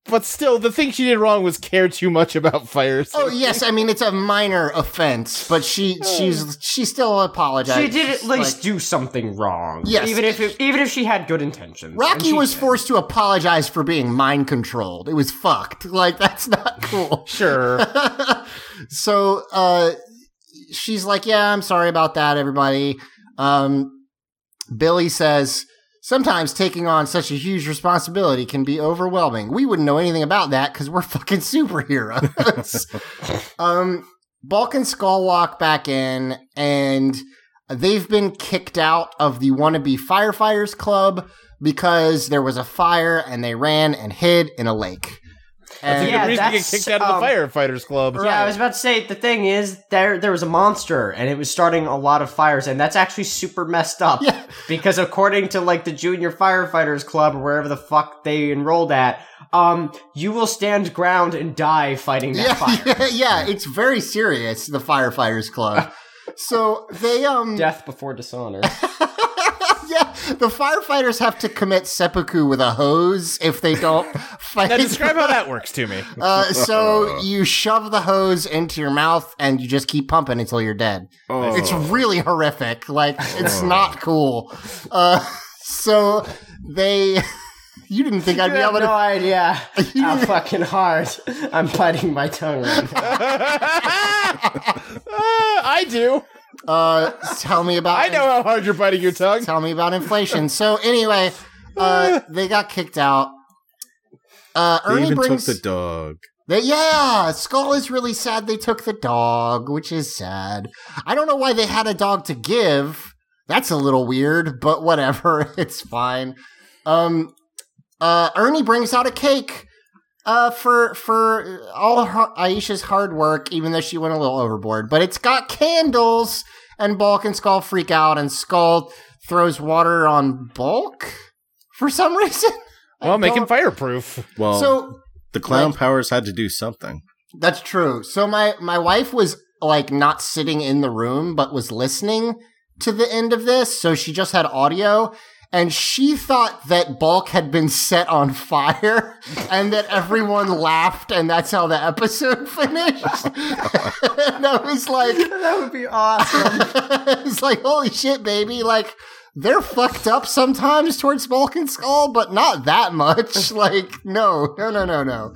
but still, the thing she did wrong was care too much about fire. Oh yes, I mean it's a minor offense, but she she's she still apologized. she did at least Like, do something wrong. Yes. even if it, even if she had good intentions. Rocky was did. forced to apologize for being mind controlled. It was fucked. Like that's not cool. Sure. so uh she's like, "Yeah, I'm sorry about that everybody." Um Billy says, "Sometimes taking on such a huge responsibility can be overwhelming. We wouldn't know anything about that cuz we're fucking superheroes." um Bulk and Skull walk back in and they've been kicked out of the wannabe firefighters club because there was a fire and they ran and hid in a lake. That's a And Yeah, reason to get kicked out of the um, firefighters club. Yeah, I was about to say the thing is there there was a monster and it was starting a lot of fires and that's actually super messed up. Yeah. Because according to like the junior firefighters club or wherever the fuck they enrolled at, um, you will stand ground and die fighting that yeah, fire. yeah, yeah, it's very serious, the firefighters club. so they um Death before dishonor. Yeah, the firefighters have to commit seppuku with a hose if they don't fight. Now describe how that works to me. Uh, so you shove the hose into your mouth and you just keep pumping until you're dead. Oh. It's really horrific. Like it's not cool. Uh, so they, you didn't think I'd You be have able no to. idea how fucking hard I'm biting my tongue right now. Uh, I do. Uh, tell me about. I know how hard you're biting your tongue. Tell me about inflation. So anyway, uh, they got kicked out. Uh, They Ernie even brings. took the dog. They, yeah, Skull is really sad they took the dog, which is sad. I don't know why they had a dog to give. That's a little weird, but whatever. It's fine. Um, uh, Ernie brings out a cake, uh, for, for all her, Aisha's hard work, even though she went a little overboard. But it's got candles, and Bulk and Skull freak out, and Skull throws water on Bulk for some reason. Well, make him fireproof. Well, So, the clown like- powers had to do something. That's true. So my my wife was like not sitting in the room but was listening to the end of this, so she just had audio and she thought that Bulk had been set on fire and that everyone laughed and that's how the episode finished. and I was like that would be awesome. it's like holy shit baby like they're fucked up sometimes towards Bulk and Skull, but not that much. like, no, no, no, no, no.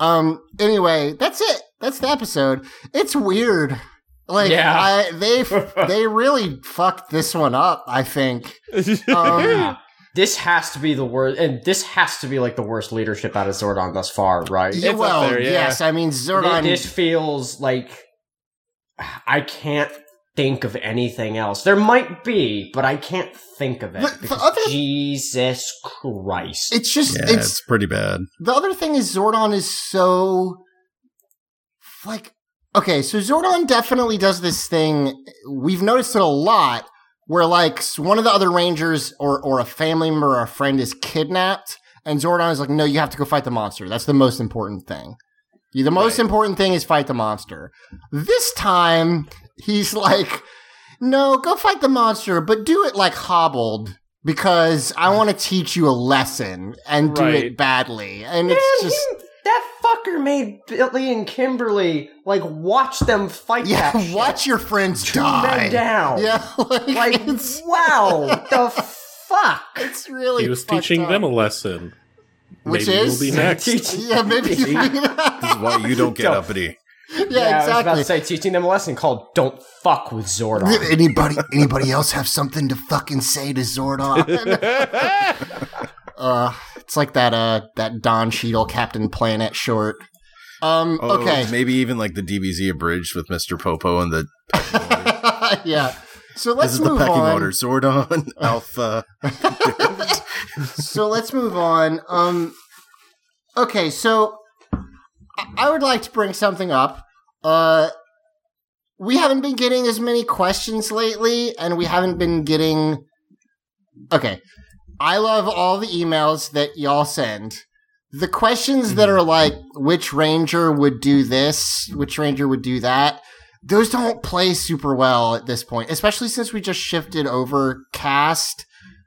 Um. Anyway, that's it. That's the episode. It's weird. Like, Yeah. I, they they really fucked this one up. I think. Um, This has to be the worst, and this has to be like the worst leadership out of Zordon thus far, right? yeah, up well, there, yeah. yes. I mean, Zordon. This feels like I can't think of anything else. There might be, but I can't think of it. The- the other- Jesus Christ! it's just Yeah, it's it's pretty bad. the other thing is Zordon is so like okay, so Zordon definitely does this thing. We've noticed it a lot where like one of the other rangers or or a family member or a friend is kidnapped, and Zordon is like, no, you have to go fight the monster. That's the most important thing. The most Right. important thing is fight the monster. This time, he's like, no, go fight the monster, but do it like hobbled because I want to teach you a lesson and do Right. it badly. And it's just, fucker made Billy and Kimberly like watch them fight yeah, that shit. watch your friends Two die. men down. Yeah, like, Like it's, wow, the fuck. it's really He was teaching up. them a lesson. Which Maybe is- you'll be next. Yeah, maybe. This is why you don't get Go. uppity. yeah, Yeah, I was about exactly. to say teaching them a lesson called "Don't fuck with Zordon." Anybody, anybody else have something to fucking say to Zordon? uh, it's like that, uh, that Don Cheadle Captain Planet short. Um, Oh, okay. Maybe even like the DBZ abridged with Mr. Popo and the yeah. So let's this is the move pecking on. order. Zordon, Alpha. so let's move on. Um, okay, so I- I would like to bring something up. Uh, we haven't been getting as many questions lately, and we haven't been getting. Okay, I love all the emails that y'all send. The questions that are like, which ranger would do this, which ranger would do that, those don't play super well at this point, especially since we just shifted over cast.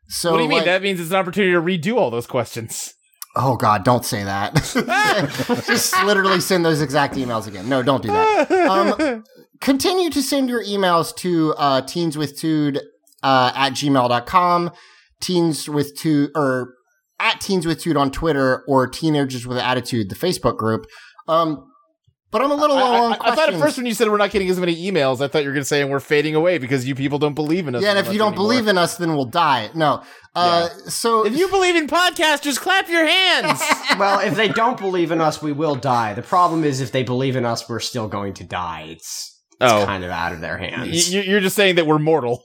So what do you mean? like- That means it's an opportunity to redo all those questions. Oh God, don't say that. Just literally send those exact emails again. No, don't do that. Um, continue to send your emails to uh, teenswithtude uh, at gmail.com, teens with two or at teens with tude on Twitter or teenagers with attitude, the Facebook group. Um, but I'm a little I, low I- on I thought at first when you said we're not getting as many emails, I thought you were going to say and we're fading away because you people don't believe in us. yeah, and if you don't anymore. believe in us, then we'll die. No. Uh, so if you believe in podcasters, clap your hands. well, if they don't believe in us, we will die. The problem is, if they believe in us, we're still going to die. It's, it's Oh. kind of out of their hands. you- You're just saying that we're mortal.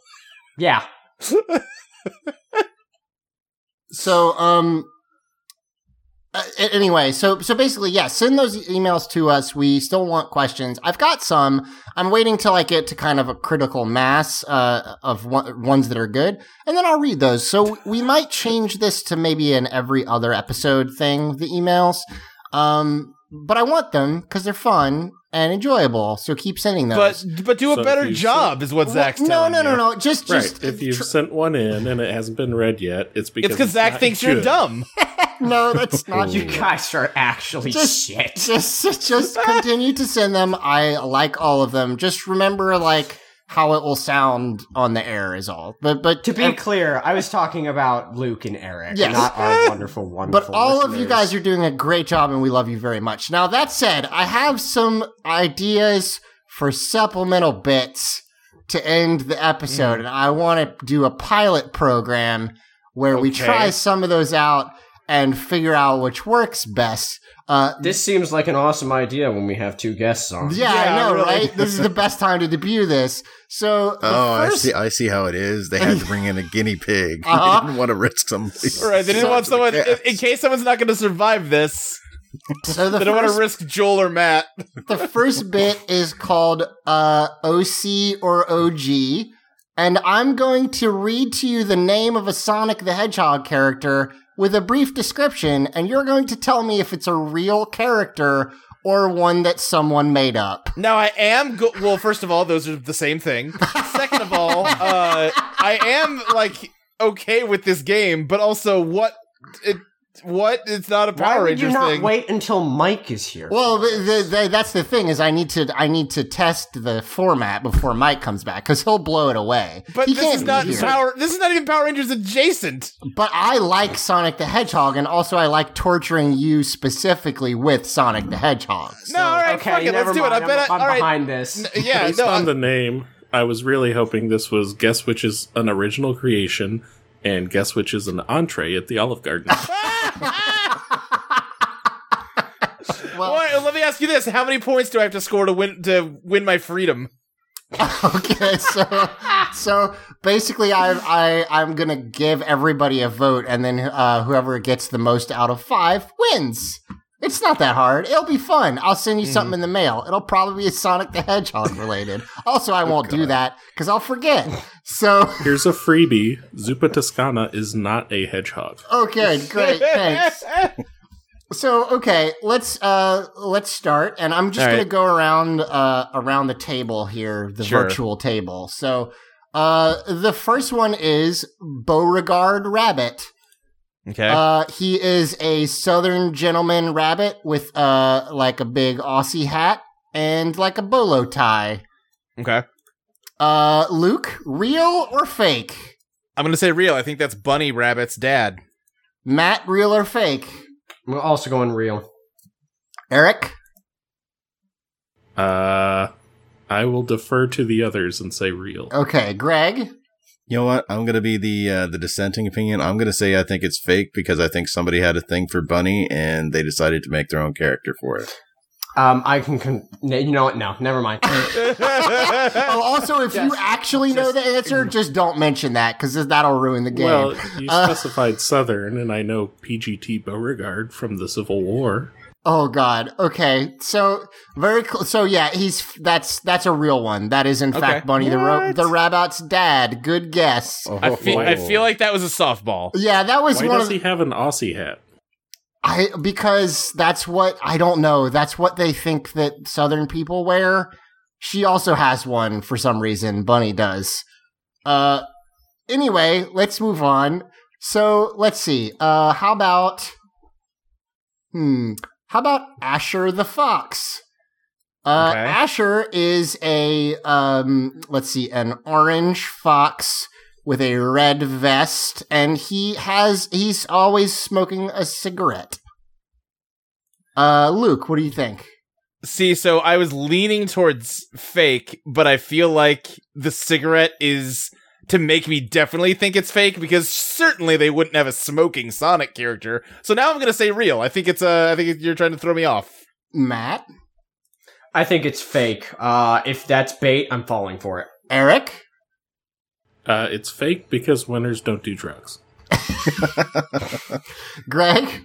yeah. So, um, uh, anyway, so so basically, yeah, send those emails to us. We still want questions. I've got some. I'm waiting till I get to kind of a critical mass uh, of one, ones that are good, and then I'll read those. So we might change this to maybe an every other episode thing. The emails, um, but I want them because they're fun and enjoyable. So keep sending those. But but do a So better if you job is what Zach's no, telling no, no, you. no. Just, Right. just If you've tr- sent one in and it hasn't been read yet, it's because It's because Zach not thinks you're dumb. no, that's not You guys are actually Just- shit. just just continue to send them. I like all of them. Just remember like how it will sound on the air is all. But but To be clear, I was talking about Luke and Eric, Yes. not our wonderful, wonderful. but all of you guys are doing a great job and we love you very much. Now that said, I have some ideas for supplemental bits to end the episode mm. and I want to do a pilot program where we try some of those out and figure out which works best. Uh, This seems like an awesome idea when we have two guests on. Yeah, Yeah, I know, really. right? This is the best time to debut this. So, the Oh, I see. I see how it is. They had to bring in a guinea pig. Uh-huh. They didn't want to risk somebody. All right, they didn't want someone in, in case someone's not going to survive this. So the They don't want to risk Joel or Matt. the first bit is called uh, OC or OG, and I'm going to read to you the name of a Sonic the Hedgehog character with a brief description, and you're going to tell me if it's a real character or one that someone made up. Now I am go- well. First of all, those are the same thing. Second of all, uh, I am like okay with this game, but also what it what? It's not a Why Power would Rangers you not thing. wait until Mike is here? Well, the, the, the, that's the thing is I need to I need to test the format before Mike comes back because he'll blow it away. But He this can't is not. Power. This is not even Power Rangers adjacent. But I like Sonic the Hedgehog, and also I like torturing you specifically with Sonic the Hedgehog. no, all right, okay, fuck it. never Let's do it. mind. I bet. I'm, I, I'm all right. behind this. Yeah, Based no, on I- the name, I was really hoping this was Guess Which is an original creation and Guess Which is an entree at the Olive Garden. Well, All right, let me ask you this: How many points do I have to score to win to win my freedom? okay, so so basically, I I I'm gonna give everybody a vote, and then uh, whoever gets the most out of five wins. It's not that hard. It'll be fun. I'll send you something in the mail. It'll probably be Sonic the Hedgehog related. Also, I won't do that because I'll forget. So Here's a freebie Zuppa Toscana is not a hedgehog. okay, great, thanks. So okay, let's uh let's start, and I'm just All gonna right. go around uh around the table here, the Sure. virtual table. So uh the first one is Beauregard Rabbit. Okay. Uh he is a southern gentleman rabbit with uh like a big Aussie hat and like a bolo tie. okay. Uh Luke, real or fake? I'm gonna say real. I think that's Bunny Rabbit's dad. Matt, real or fake? We're also going real. Eric? Uh, I will defer to the others and say real. Okay, Greg? You know what? I'm gonna be the uh, the dissenting opinion. I'm gonna say I think it's fake because I think somebody had a thing for Bunny and they decided to make their own character for it. Um, I can. Con- no, you know what? No, never mind. Oh, also, if you Just- actually know the answer, just don't mention that because that'll ruin the game. Well, you Uh, specified Southern, and I know PGT Beauregard from the Civil War. oh God. Okay. So very. Cl- so yeah, he's that's that's a real one. That is in Okay. fact Bunny the ro- the rabbit's dad. Good guess. I feel. I feel like that was a softball. Yeah, that was Why one does of he have an Aussie hat? I because that's what I don't know. That's what they think that Southern people wear. She also has one for some reason. Bunny does. Uh, anyway, let's move on. So let's see. Uh, how about hmm? How about Asher the fox? Uh, Okay. Asher is a um. Let's see, an orange fox with a red vest, and he has he's always smoking a cigarette. Uh, Luke, what do you think? See, so I was leaning towards fake, but I feel like the cigarette is to make me definitely think it's fake because certainly they wouldn't have a smoking Sonic character. So now I'm gonna say real. I think it's uh, I think you're trying to throw me off. Matt, I think it's fake. Uh, if that's bait, I'm falling for it. Eric, Uh, it's fake because winners don't do drugs. Greg.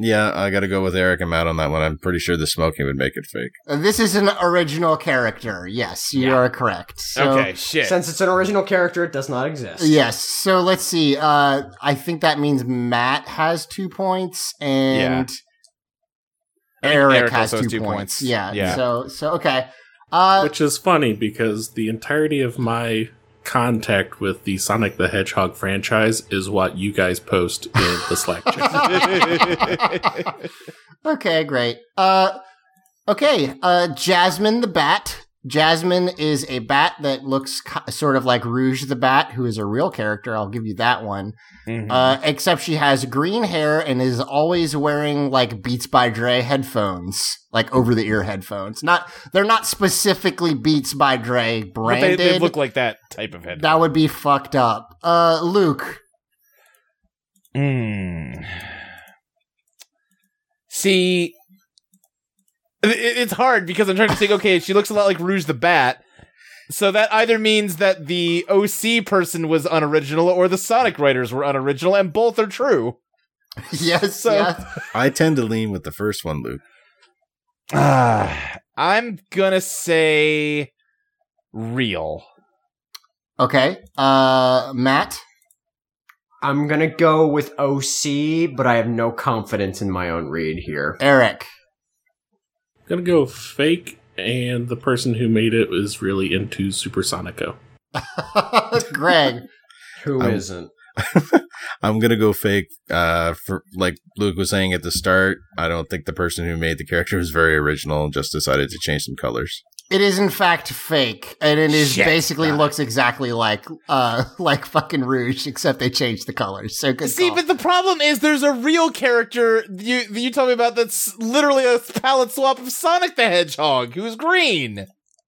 Yeah, I got to go with Eric and Matt on that one. I'm pretty sure the smoking would make it fake. Uh, This is an original character. Yes, you Yeah. are correct. So, okay, shit. Since it's an original character, it does not exist. Yes. So let's see. Uh, I think that means Matt has two points and think Eric, Eric has two, two points. points. Yeah. Yeah. So so okay. Uh, Which is funny because the entirety of my contact with the Sonic the Hedgehog franchise is what you guys post in the Slack chat. okay, great. Uh, okay. Uh, Jasmine the Bat. Jasmine is a bat that looks sort of like Rouge the Bat, who is a real character. I'll give you that one. Mhm. Uh, except she has green hair and is always wearing like Beats by Dre headphones, like over the ear headphones. Not they're not specifically Beats by Dre but they, branded. they look like that type of head. that would be fucked up. Uh, Luke. Mm. See, it's hard because I'm trying to think. Okay, she looks a lot like Rouge the Bat, so that either means that the OC person was unoriginal or the Sonic writers were unoriginal, and both are true. yes. So- yes. I tend to lean with the first one, Luke. Ah, I'm gonna say real. Okay. Uh, Matt. I'm gonna go with OC, but I have no confidence in my own read here. Eric. Gonna go fake, and the person who made it was really into Super Sonico. Greg. Who I'm- not I'm gonna go fake. Uh, for like Luke was saying at the start, I don't think the person who made the character was very original. and Just decided to change some colors. It is in fact fake, and it is Shit. basically looks exactly like uh like fucking Rouge, except they changed the colors. So good. See, call. but the problem is there's a real character you you told me about that's literally a palette swap of Sonic the Hedgehog, who's green.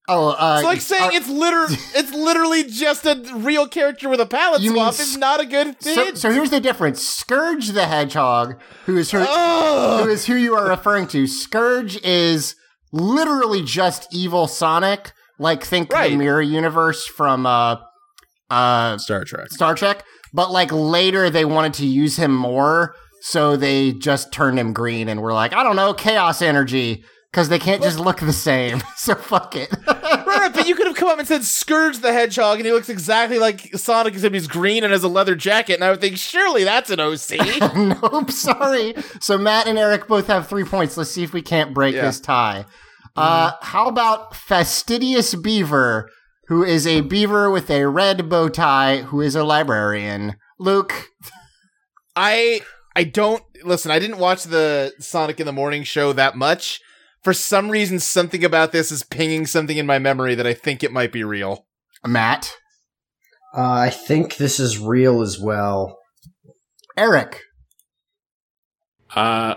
oh, uh, It's like saying it's liter it's literally just a real character with a palette swap is not a good So, thing. so here's the difference. Scourge the Hedgehog, who is who, who Ugh. who you are referring to. Scourge is literally just evil Sonic. Like think Right. the Mirror Universe from uh uh Star Trek. Star Trek. But like later they wanted to use him more, so they just turned him green and were like, I don't know, chaos energy. Because they can't just look the same. So fuck it. right, right, but you could have come up and said Scourge the Hedgehog, and he looks exactly like Sonic, except he's green and has a leather jacket, and I would think, surely that's an OC. nope, sorry. So Matt and Eric both have three points. Let's see if we can't break Yeah. this tie. Uh, how about Fastidious Beaver, who is a beaver with a red bow tie, who is a librarian? Luke, I I don't listen. I didn't watch the Sonic in the Morning show that much. For some reason, something about this is pinging something in my memory that I think it might be real. Matt, Uh, I think this is real as well. Eric. Uh,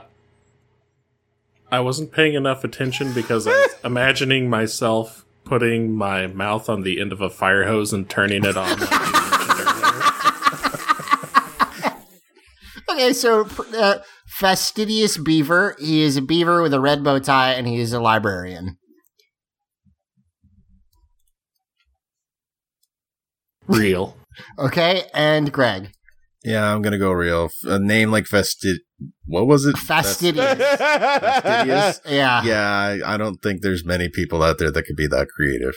I wasn't paying enough attention because I was imagining myself putting my mouth on the end of a fire hose and turning it on. like you mentioned earlier. Okay, so uh, Fastidious Beaver. He is a beaver with a red bow tie, and he is a librarian. Real. Okay, and Greg. Yeah, I'm gonna go real. A name like Festid. What was it? Fastidious. Fastidious? yeah. yeah, I, I don't think there's many people out there that could be that creative.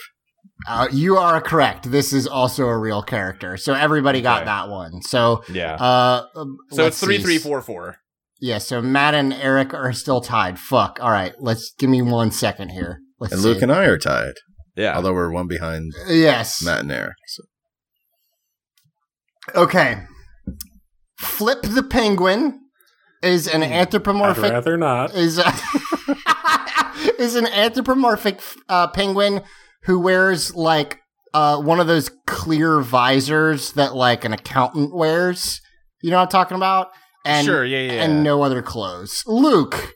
Uh, you are correct. This is also a real character. So everybody got Okay. that one. So, yeah. uh, um, so it's three, three, four, four. see. three four four. Yeah, so Matt and Eric are still tied. Fuck. All right, let's give me one second here. Let's And see. Luke and I are tied, Yeah. although we're one behind yes. Matt and Eric. So. Okay. Flip the Penguin is an I'd anthropomorphic rather not. is a, is an anthropomorphic uh, penguin who wears like uh, one of those clear visors that like an accountant wears. You know what I'm talking about? And sure. Yeah. Yeah. and no other clothes. Luke,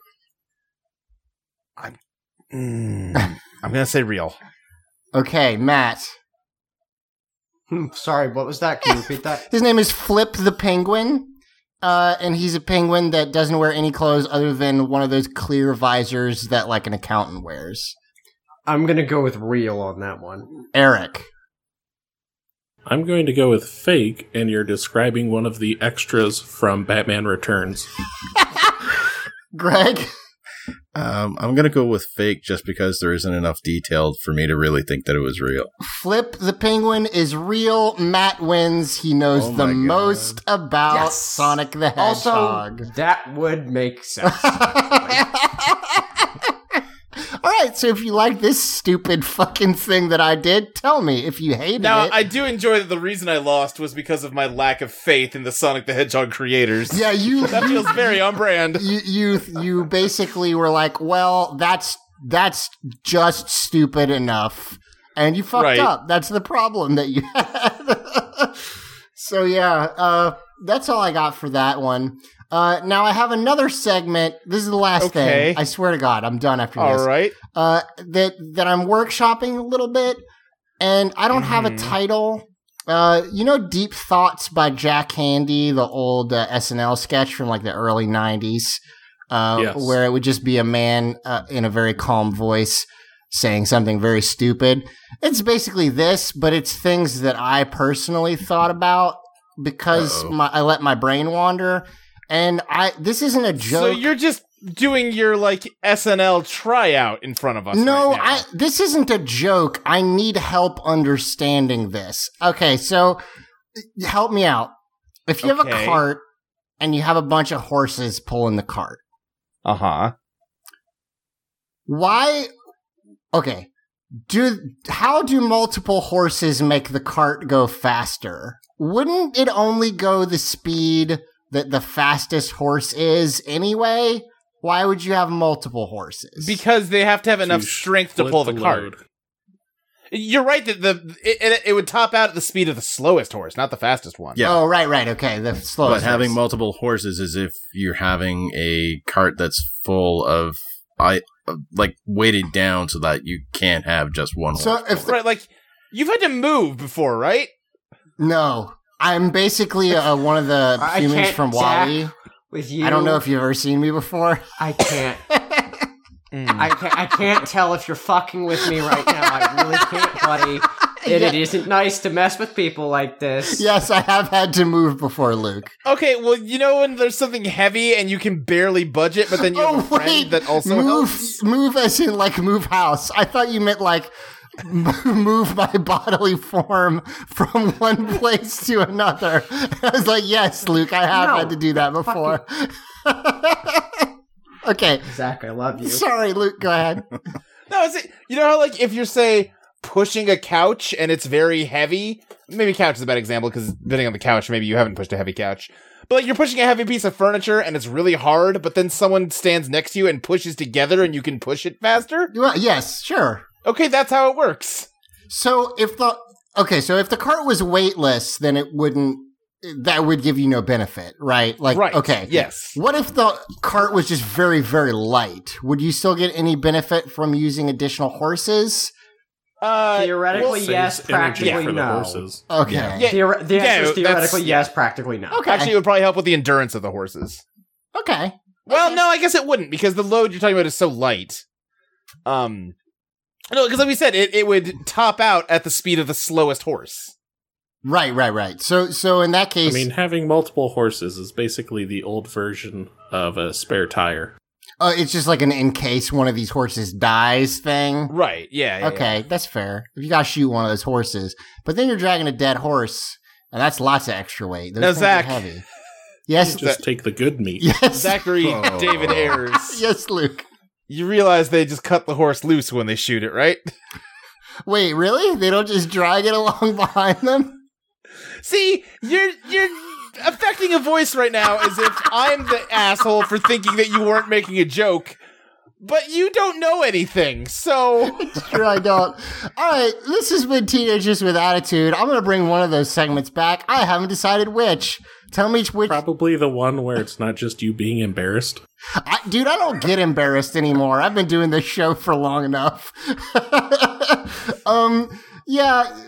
Mm, I'm gonna say real. okay, Matt. Hmm, Sorry, what was that? Can you repeat that? His name is Flip the Penguin. Uh, and he's a penguin that doesn't wear any clothes other than one of those clear visors that like an accountant wears. I'm gonna go with real on that one. Eric. I'm going to go with fake, and you're describing one of the extras from Batman Returns. Greg. Um, I'm gonna go with fake just because there isn't enough detail for me to really think that it was real. Flip the Penguin is real. Matt wins. He knows Oh the God. most about Yes. Sonic the Also, Hedgehog. that would make sense. Right, so if you like this stupid fucking thing that I did, tell me. If you hated Now, it, Now, I do enjoy that the reason I lost was because of my lack of faith in the Sonic the Hedgehog creators. yeah, you That feels very on brand. you you you basically were like, well, that's that's just stupid enough, and you fucked Right. up. That's the problem that you had. so yeah, uh, that's all I got for that one. Uh, now I have another segment. This is the last Okay. thing. I swear to God, I'm done after All this. right. Uh, that that I'm workshopping a little bit, and I don't have a Mhm. title. Uh, you know, Deep Thoughts by Jack Handey, the old uh, SNL sketch from like the early '90s, uh, Yes. where it would just be a man uh, in a very calm voice saying something very stupid. It's basically this, but it's things that I personally thought about because my, I let my brain wander. And I, this isn't a joke. So you're just doing your like SNL tryout in front of us. No, right now. I this isn't a joke. I need help understanding this. Okay, so help me out. If you have a cart and you have a bunch of horses pulling the cart, Uh huh. why okay. Do how do multiple horses make the cart go faster? wouldn't it only go the speed that the fastest horse is anyway? Why would you have multiple horses? because they have to have enough To strength to split pull the, cart. load. You're right that the it, it, it would top out at the speed of the slowest horse, not the fastest one. Yeah. Oh, right, right, okay. The slowest. But having horse. multiple horses is if you're having a cart that's full of I uh, like weighted down so that you can't have just one So horse. if the- Right, like you've had to move before, right? no, I'm basically uh, one of the humans from WALL-E. With you, I don't know if you've ever seen me before. I can't. Mm. I can't. I can't tell if you're fucking with me right now. I really can't, buddy. And it isn't nice to mess with people like this. yes, I have had to move before, Luke. Okay, well, you know when there's something heavy and you can barely budget, but then you have a oh friend wait, that also move, helps. move as in like move house. I thought you meant like move my bodily form from one place to another. I was like, yes, Luke, I have No, had to do that before. okay, Zach, I love you. sorry, Luke. Go ahead. No, is it? You know how like if you're say pushing a couch and it's very heavy. Maybe couch is a bad example because depending on the couch, maybe you haven't pushed a heavy couch. But like you're pushing a heavy piece of furniture and it's really hard, but then someone stands next to you and pushes together and you can push it faster. Well, yes, sure. Okay, that's how it works. So if the okay, so if the cart was weightless, then it wouldn't. That would give you no benefit, right? Like, Right. okay, Yes. What if the cart was just very, very light? Would you still get any benefit from using additional horses? Uh, Theoretically, Saves yes. Practically, for the no. horses. Okay. Yeah. Yeah. Theor- the Yeah, answer is theoretically yes. Practically no. Okay. Actually, it would probably help with the endurance of the horses. okay. Well, no, I guess it wouldn't because the load you're talking about is so light. Um, no, because like we said, it, it would top out at the speed of the slowest horse. Right, right, right. So, so in that case, I mean, having multiple horses is basically the old version of a spare tire. uh, it's just like an in case one of these horses dies thing. Right? Yeah. yeah, Okay, that's fair. If you gotta shoot one of those horses, but then you're dragging a dead horse, and that's lots of extra weight. Those Now, Zach. heavy. Yes, Just take the good meat. yes. Zachary Oh. David Ayers. yes, Luke. You realize they just cut the horse loose when they shoot it, right? Wait, really? They don't just drag it along behind them? See, you're you're affecting a voice right now as if I'm the asshole for thinking that you weren't making a joke. But you don't know anything, so Sure, I don't. All right, this has been Teenagers with Attitude. I'm going to bring one of those segments back. I haven't decided which. Tell me which. Probably the one where it's not just you being embarrassed. I, dude, I don't get embarrassed anymore. I've been doing this show for long enough. um, yeah.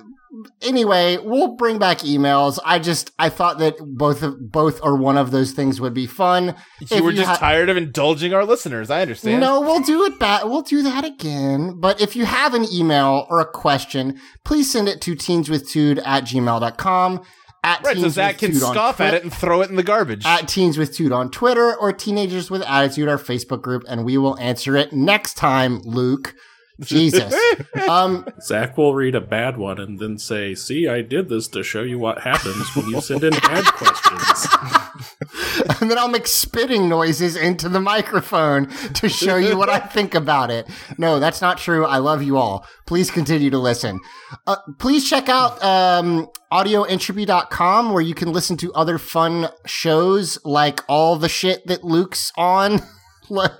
Anyway, we'll bring back emails. I just I thought that both of both or one of those things would be fun. you If were just ha- tired of indulging our listeners. I understand. No, we'll do it back. We'll do that again. But if you have an email or a question, please send it to teenswithtude at gmail.com. At Right, so Teens Zach with can scoff at it and throw it in the garbage. At Teens with Tude on Twitter or Teenagers with Attitude, our Facebook group, and we will answer it next time, Luke. Jesus. um, Zach will read a bad one and then say, See, I did this to show you what happens when you send in bad questions. and then I'll make spitting noises into the microphone to show you what I think about it. No, that's not true. I love you all. Please continue to listen. Uh, please check out um, audioentropy.com where you can listen to other fun shows like all the shit that Luke's on.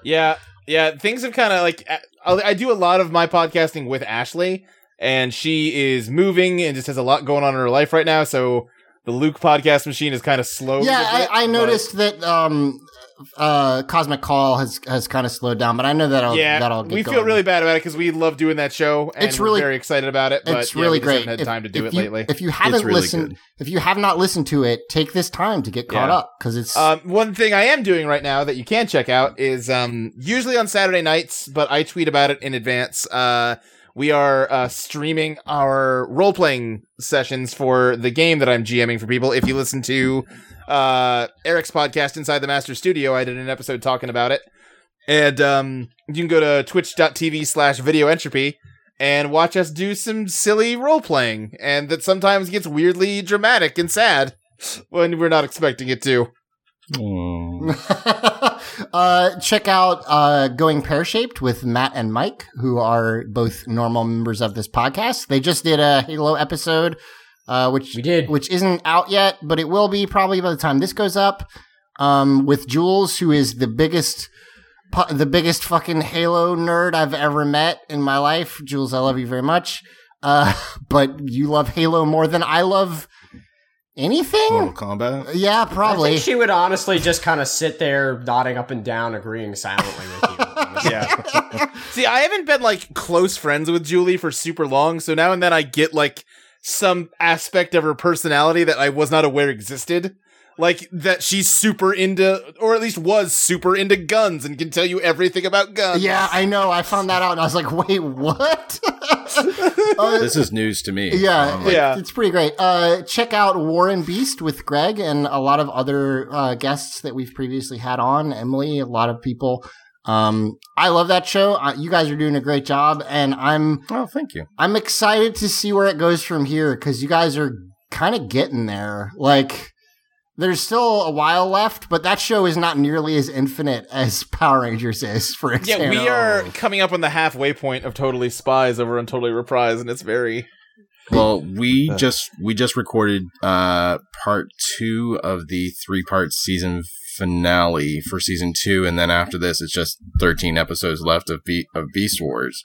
Yeah, yeah. Things have kind of like I I do a lot of my podcasting with Ashley, and she is moving and just has a lot going on in her life right now. So the Luke podcast machine is kind of slow. yeah, with it, I, I but- noticed that um, uh, Cosmic Call has has kind of slowed down, but I know that'll yeah, that'll get we feel going. really bad about it because we love doing that show, and It's we're really- very excited about it. But it's yeah, really we great. Haven't had If- time to do it you, lately. If you haven't really listened, good. if you have not listened to it, take this time to get caught Yeah. up because it's Um, one thing I am doing right now that you can check out is um, usually on Saturday nights, but I tweet about it in advance. Uh, we are uh, streaming our role playing sessions for the game that I'm GMing for people. If you listen to uh, Eric's podcast Inside the Master Studio, I did an episode talking about it. And um, you can go to twitch.tv slash video entropy and watch us do some silly role playing. And that sometimes gets weirdly dramatic and sad when we're not expecting it to. uh, check out uh, Going Pear Shaped with Matt and Mike, who are both normal members of this podcast. They just did a Halo episode uh, which We did. which isn't out yet, but it will be probably by the time this goes up. Um, with Jules, who is the biggest, the biggest fucking Halo nerd I've ever met in my life. Jules, I love you very much. Uh, but you love Halo more than I love anything. Mortal Kombat. Yeah, I probably. think she would honestly just kind of sit there, nodding up and down, agreeing silently with you. Yeah. See, I haven't been like close friends with Julie for super long, so now and then I get like some aspect of her personality that I was not aware existed. Like that she's super into, or at least was super into guns and can tell you everything about guns. Yeah, I know. I found that out, and I was like, "Wait, what?" Uh, This is news to me. yeah, it- Yeah. it's pretty great. Uh, check out War and Beast with Greg and a lot of other uh, guests that we've previously had on. Emily, a lot of people. Um, I love that show. Uh, you guys are doing a great job, and I'm Oh, thank you. I'm excited to see where it goes from here because you guys are kind of getting there. Like, there's still a while left, but that show is not nearly as infinite as Power Rangers is, for Yeah, we are coming up on the halfway point of Totally Spies over on Totally Reprise, and it's very Well, we Uh. just we just recorded uh part two of the three part season finale for season two, and then after this, it's just thirteen episodes left of Be- of Beast Wars,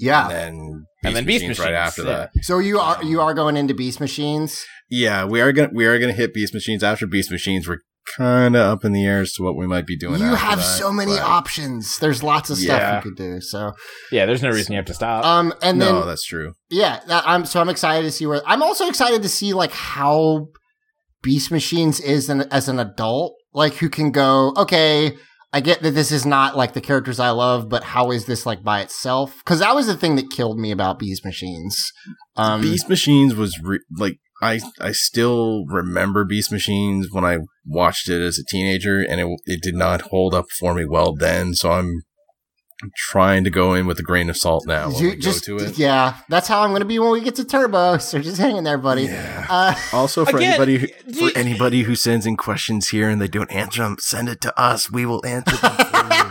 Yeah. and then And then Beast Machines right after yeah. that. So you are you are going into Beast Machines? Yeah, we are gonna we are gonna hit Beast Machines after Beast Machines. We're kind of up in the air as to what we might be doing. you after have that, so many but- options. There's lots of stuff Yeah. you could do. So yeah. There's no reason you have to stop. um and then no, that's true. yeah, that, I'm so I'm excited to see where I'm also excited to see like how Beast Machines is an, as an adult, like who can go, okay, I get that this is not like the characters I love, but how is this like by itself? Because that was the thing that killed me about Beast Machines. Um, Beast Machines was re- like I I still remember Beast Machines when I watched it as a teenager, and it it did not hold up for me well then. So I'm trying to go in with a grain of salt now when you we just go to it. yeah, that's how I'm going to be when we get to Turbo. So just hang in there, buddy. Yeah. Uh, Also, for Again, anybody who, do- for anybody who sends in questions here and they don't answer them, send it to us. We will answer them. for you.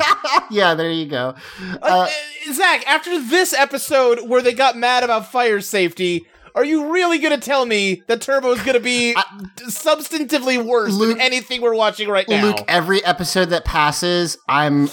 yeah, there you go. Uh, Uh, Zach, after this episode where they got mad about fire safety, are you really going to tell me that Turbo is going to be substantively worse Luke- than anything we're watching right now? Luke, every episode that passes, I'm.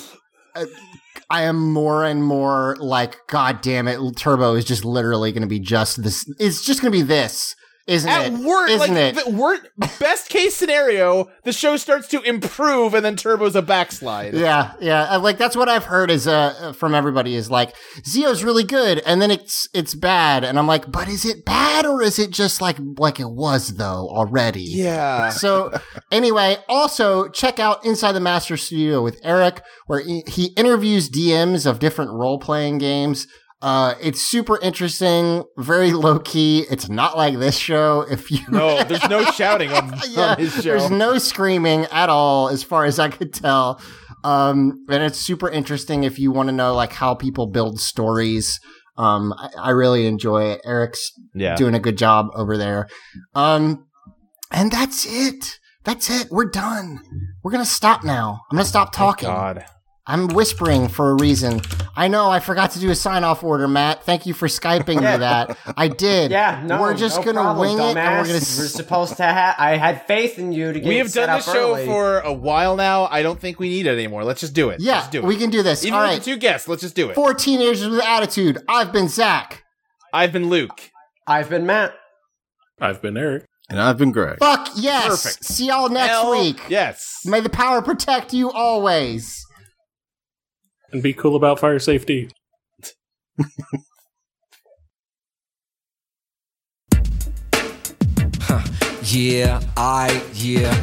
I am more and more like, God damn it, Turbo is just literally going to be just this. It's just going to be this, isn't At it? worst, Isn't like it? the wor- best case scenario, the show starts to improve and then Turbo's a backslide. Yeah, yeah. Uh, Like that's what I've heard is uh from everybody is like Zeo's really good, and then it's it's bad, and I'm like, but is it bad or is it just like like it was though already? Yeah. So anyway, also check out Inside the Master Studio with Eric, where he, he interviews DMs of different role playing games. Uh, it's super interesting, very low key. It's not like this show. If you No, there's no shouting on, yeah, on his show. there's no screaming at all, as far as I could tell. Um, and it's super interesting if you want to know like how people build stories. Um, I, I really enjoy it. Eric's yeah. doing a good job over there. Um, and that's it. That's it. We're done. We're gonna stop now. I'm gonna stop talking. God. I'm whispering for a reason. I know I forgot to do a sign off order, Matt. Thank you for skyping me that. I did. Yeah, no, we're just no gonna problem, wing it, and we're gonna. We're supposed to have. I had faith in you to get We have set done up this show early. for a while now. I don't think we need it anymore. Let's just do it. yeah, Let's do it. we can do this. Even All with right. the two guests, let's just do it. Four teenagers with attitude. I've been Zach. I've been Luke. I've been Matt. I've been Eric. and I've been Greg. Fuck yes. Perfect. See y'all next Hell week. Yes. May the power protect you always. And be cool about fire safety. Yeah, I, yeah.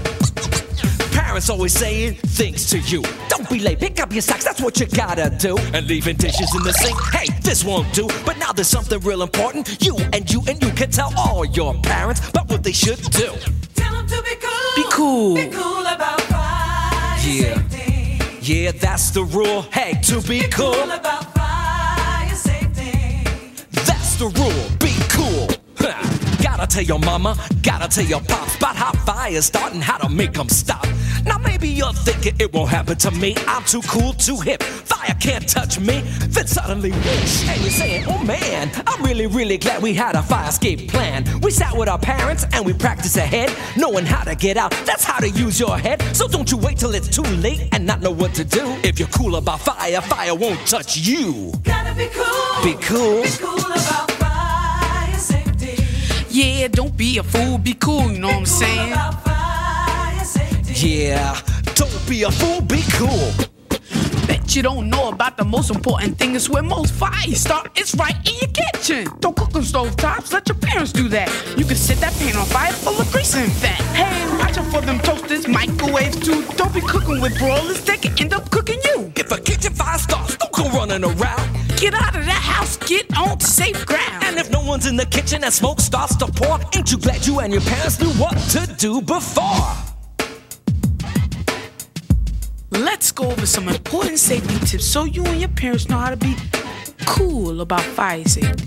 Parents always saying things to you. Don't be late, pick up your socks, that's what you gotta do. And leaving dishes in the sink, hey, this won't do. But now there's something real important. You and you and you can tell all your parents about what they should do. Tell 'em to be cool. Be cool. Be cool about fire Yeah. Yeah, that's the rule. Hey, to be cool, Cool about fire safety. that's the rule. Be cool. Ha. Gotta tell your mama, gotta tell your pops about how fires start and how to make them stop. Now, Maybe you're thinking it won't happen to me. I'm too cool, too hip. Fire can't touch me. Then suddenly, whoosh, and you're saying, oh man, I'm really, really glad we had a fire escape plan. We sat with our parents and we practiced ahead, knowing how to get out. That's how to use your head. So don't you wait till it's too late and not know what to do. If you're cool about fire, fire won't touch you. Gotta be cool. Be cool. Be cool about. Yeah, don't be a fool, be cool, you know what I'm saying? About fire safety. Yeah, don't be a fool, be cool. Bet you don't know about the most important thing is where most fires start. It's right in your kitchen. Don't cook on stove tops, let your parents do that. You can set that pan on fire full of grease and fat. Hey, watch out for them toasters, microwaves too. Don't be cooking with broilers, they can end up cooking you. If a kitchen fire starts, don't go running around. Get out of that house, get on safe ground. And if no one's in the kitchen and smoke starts to pour, ain't you glad you and your parents knew what to do before? Let's go over some important safety tips so you and your parents know how to be cool about fire safety.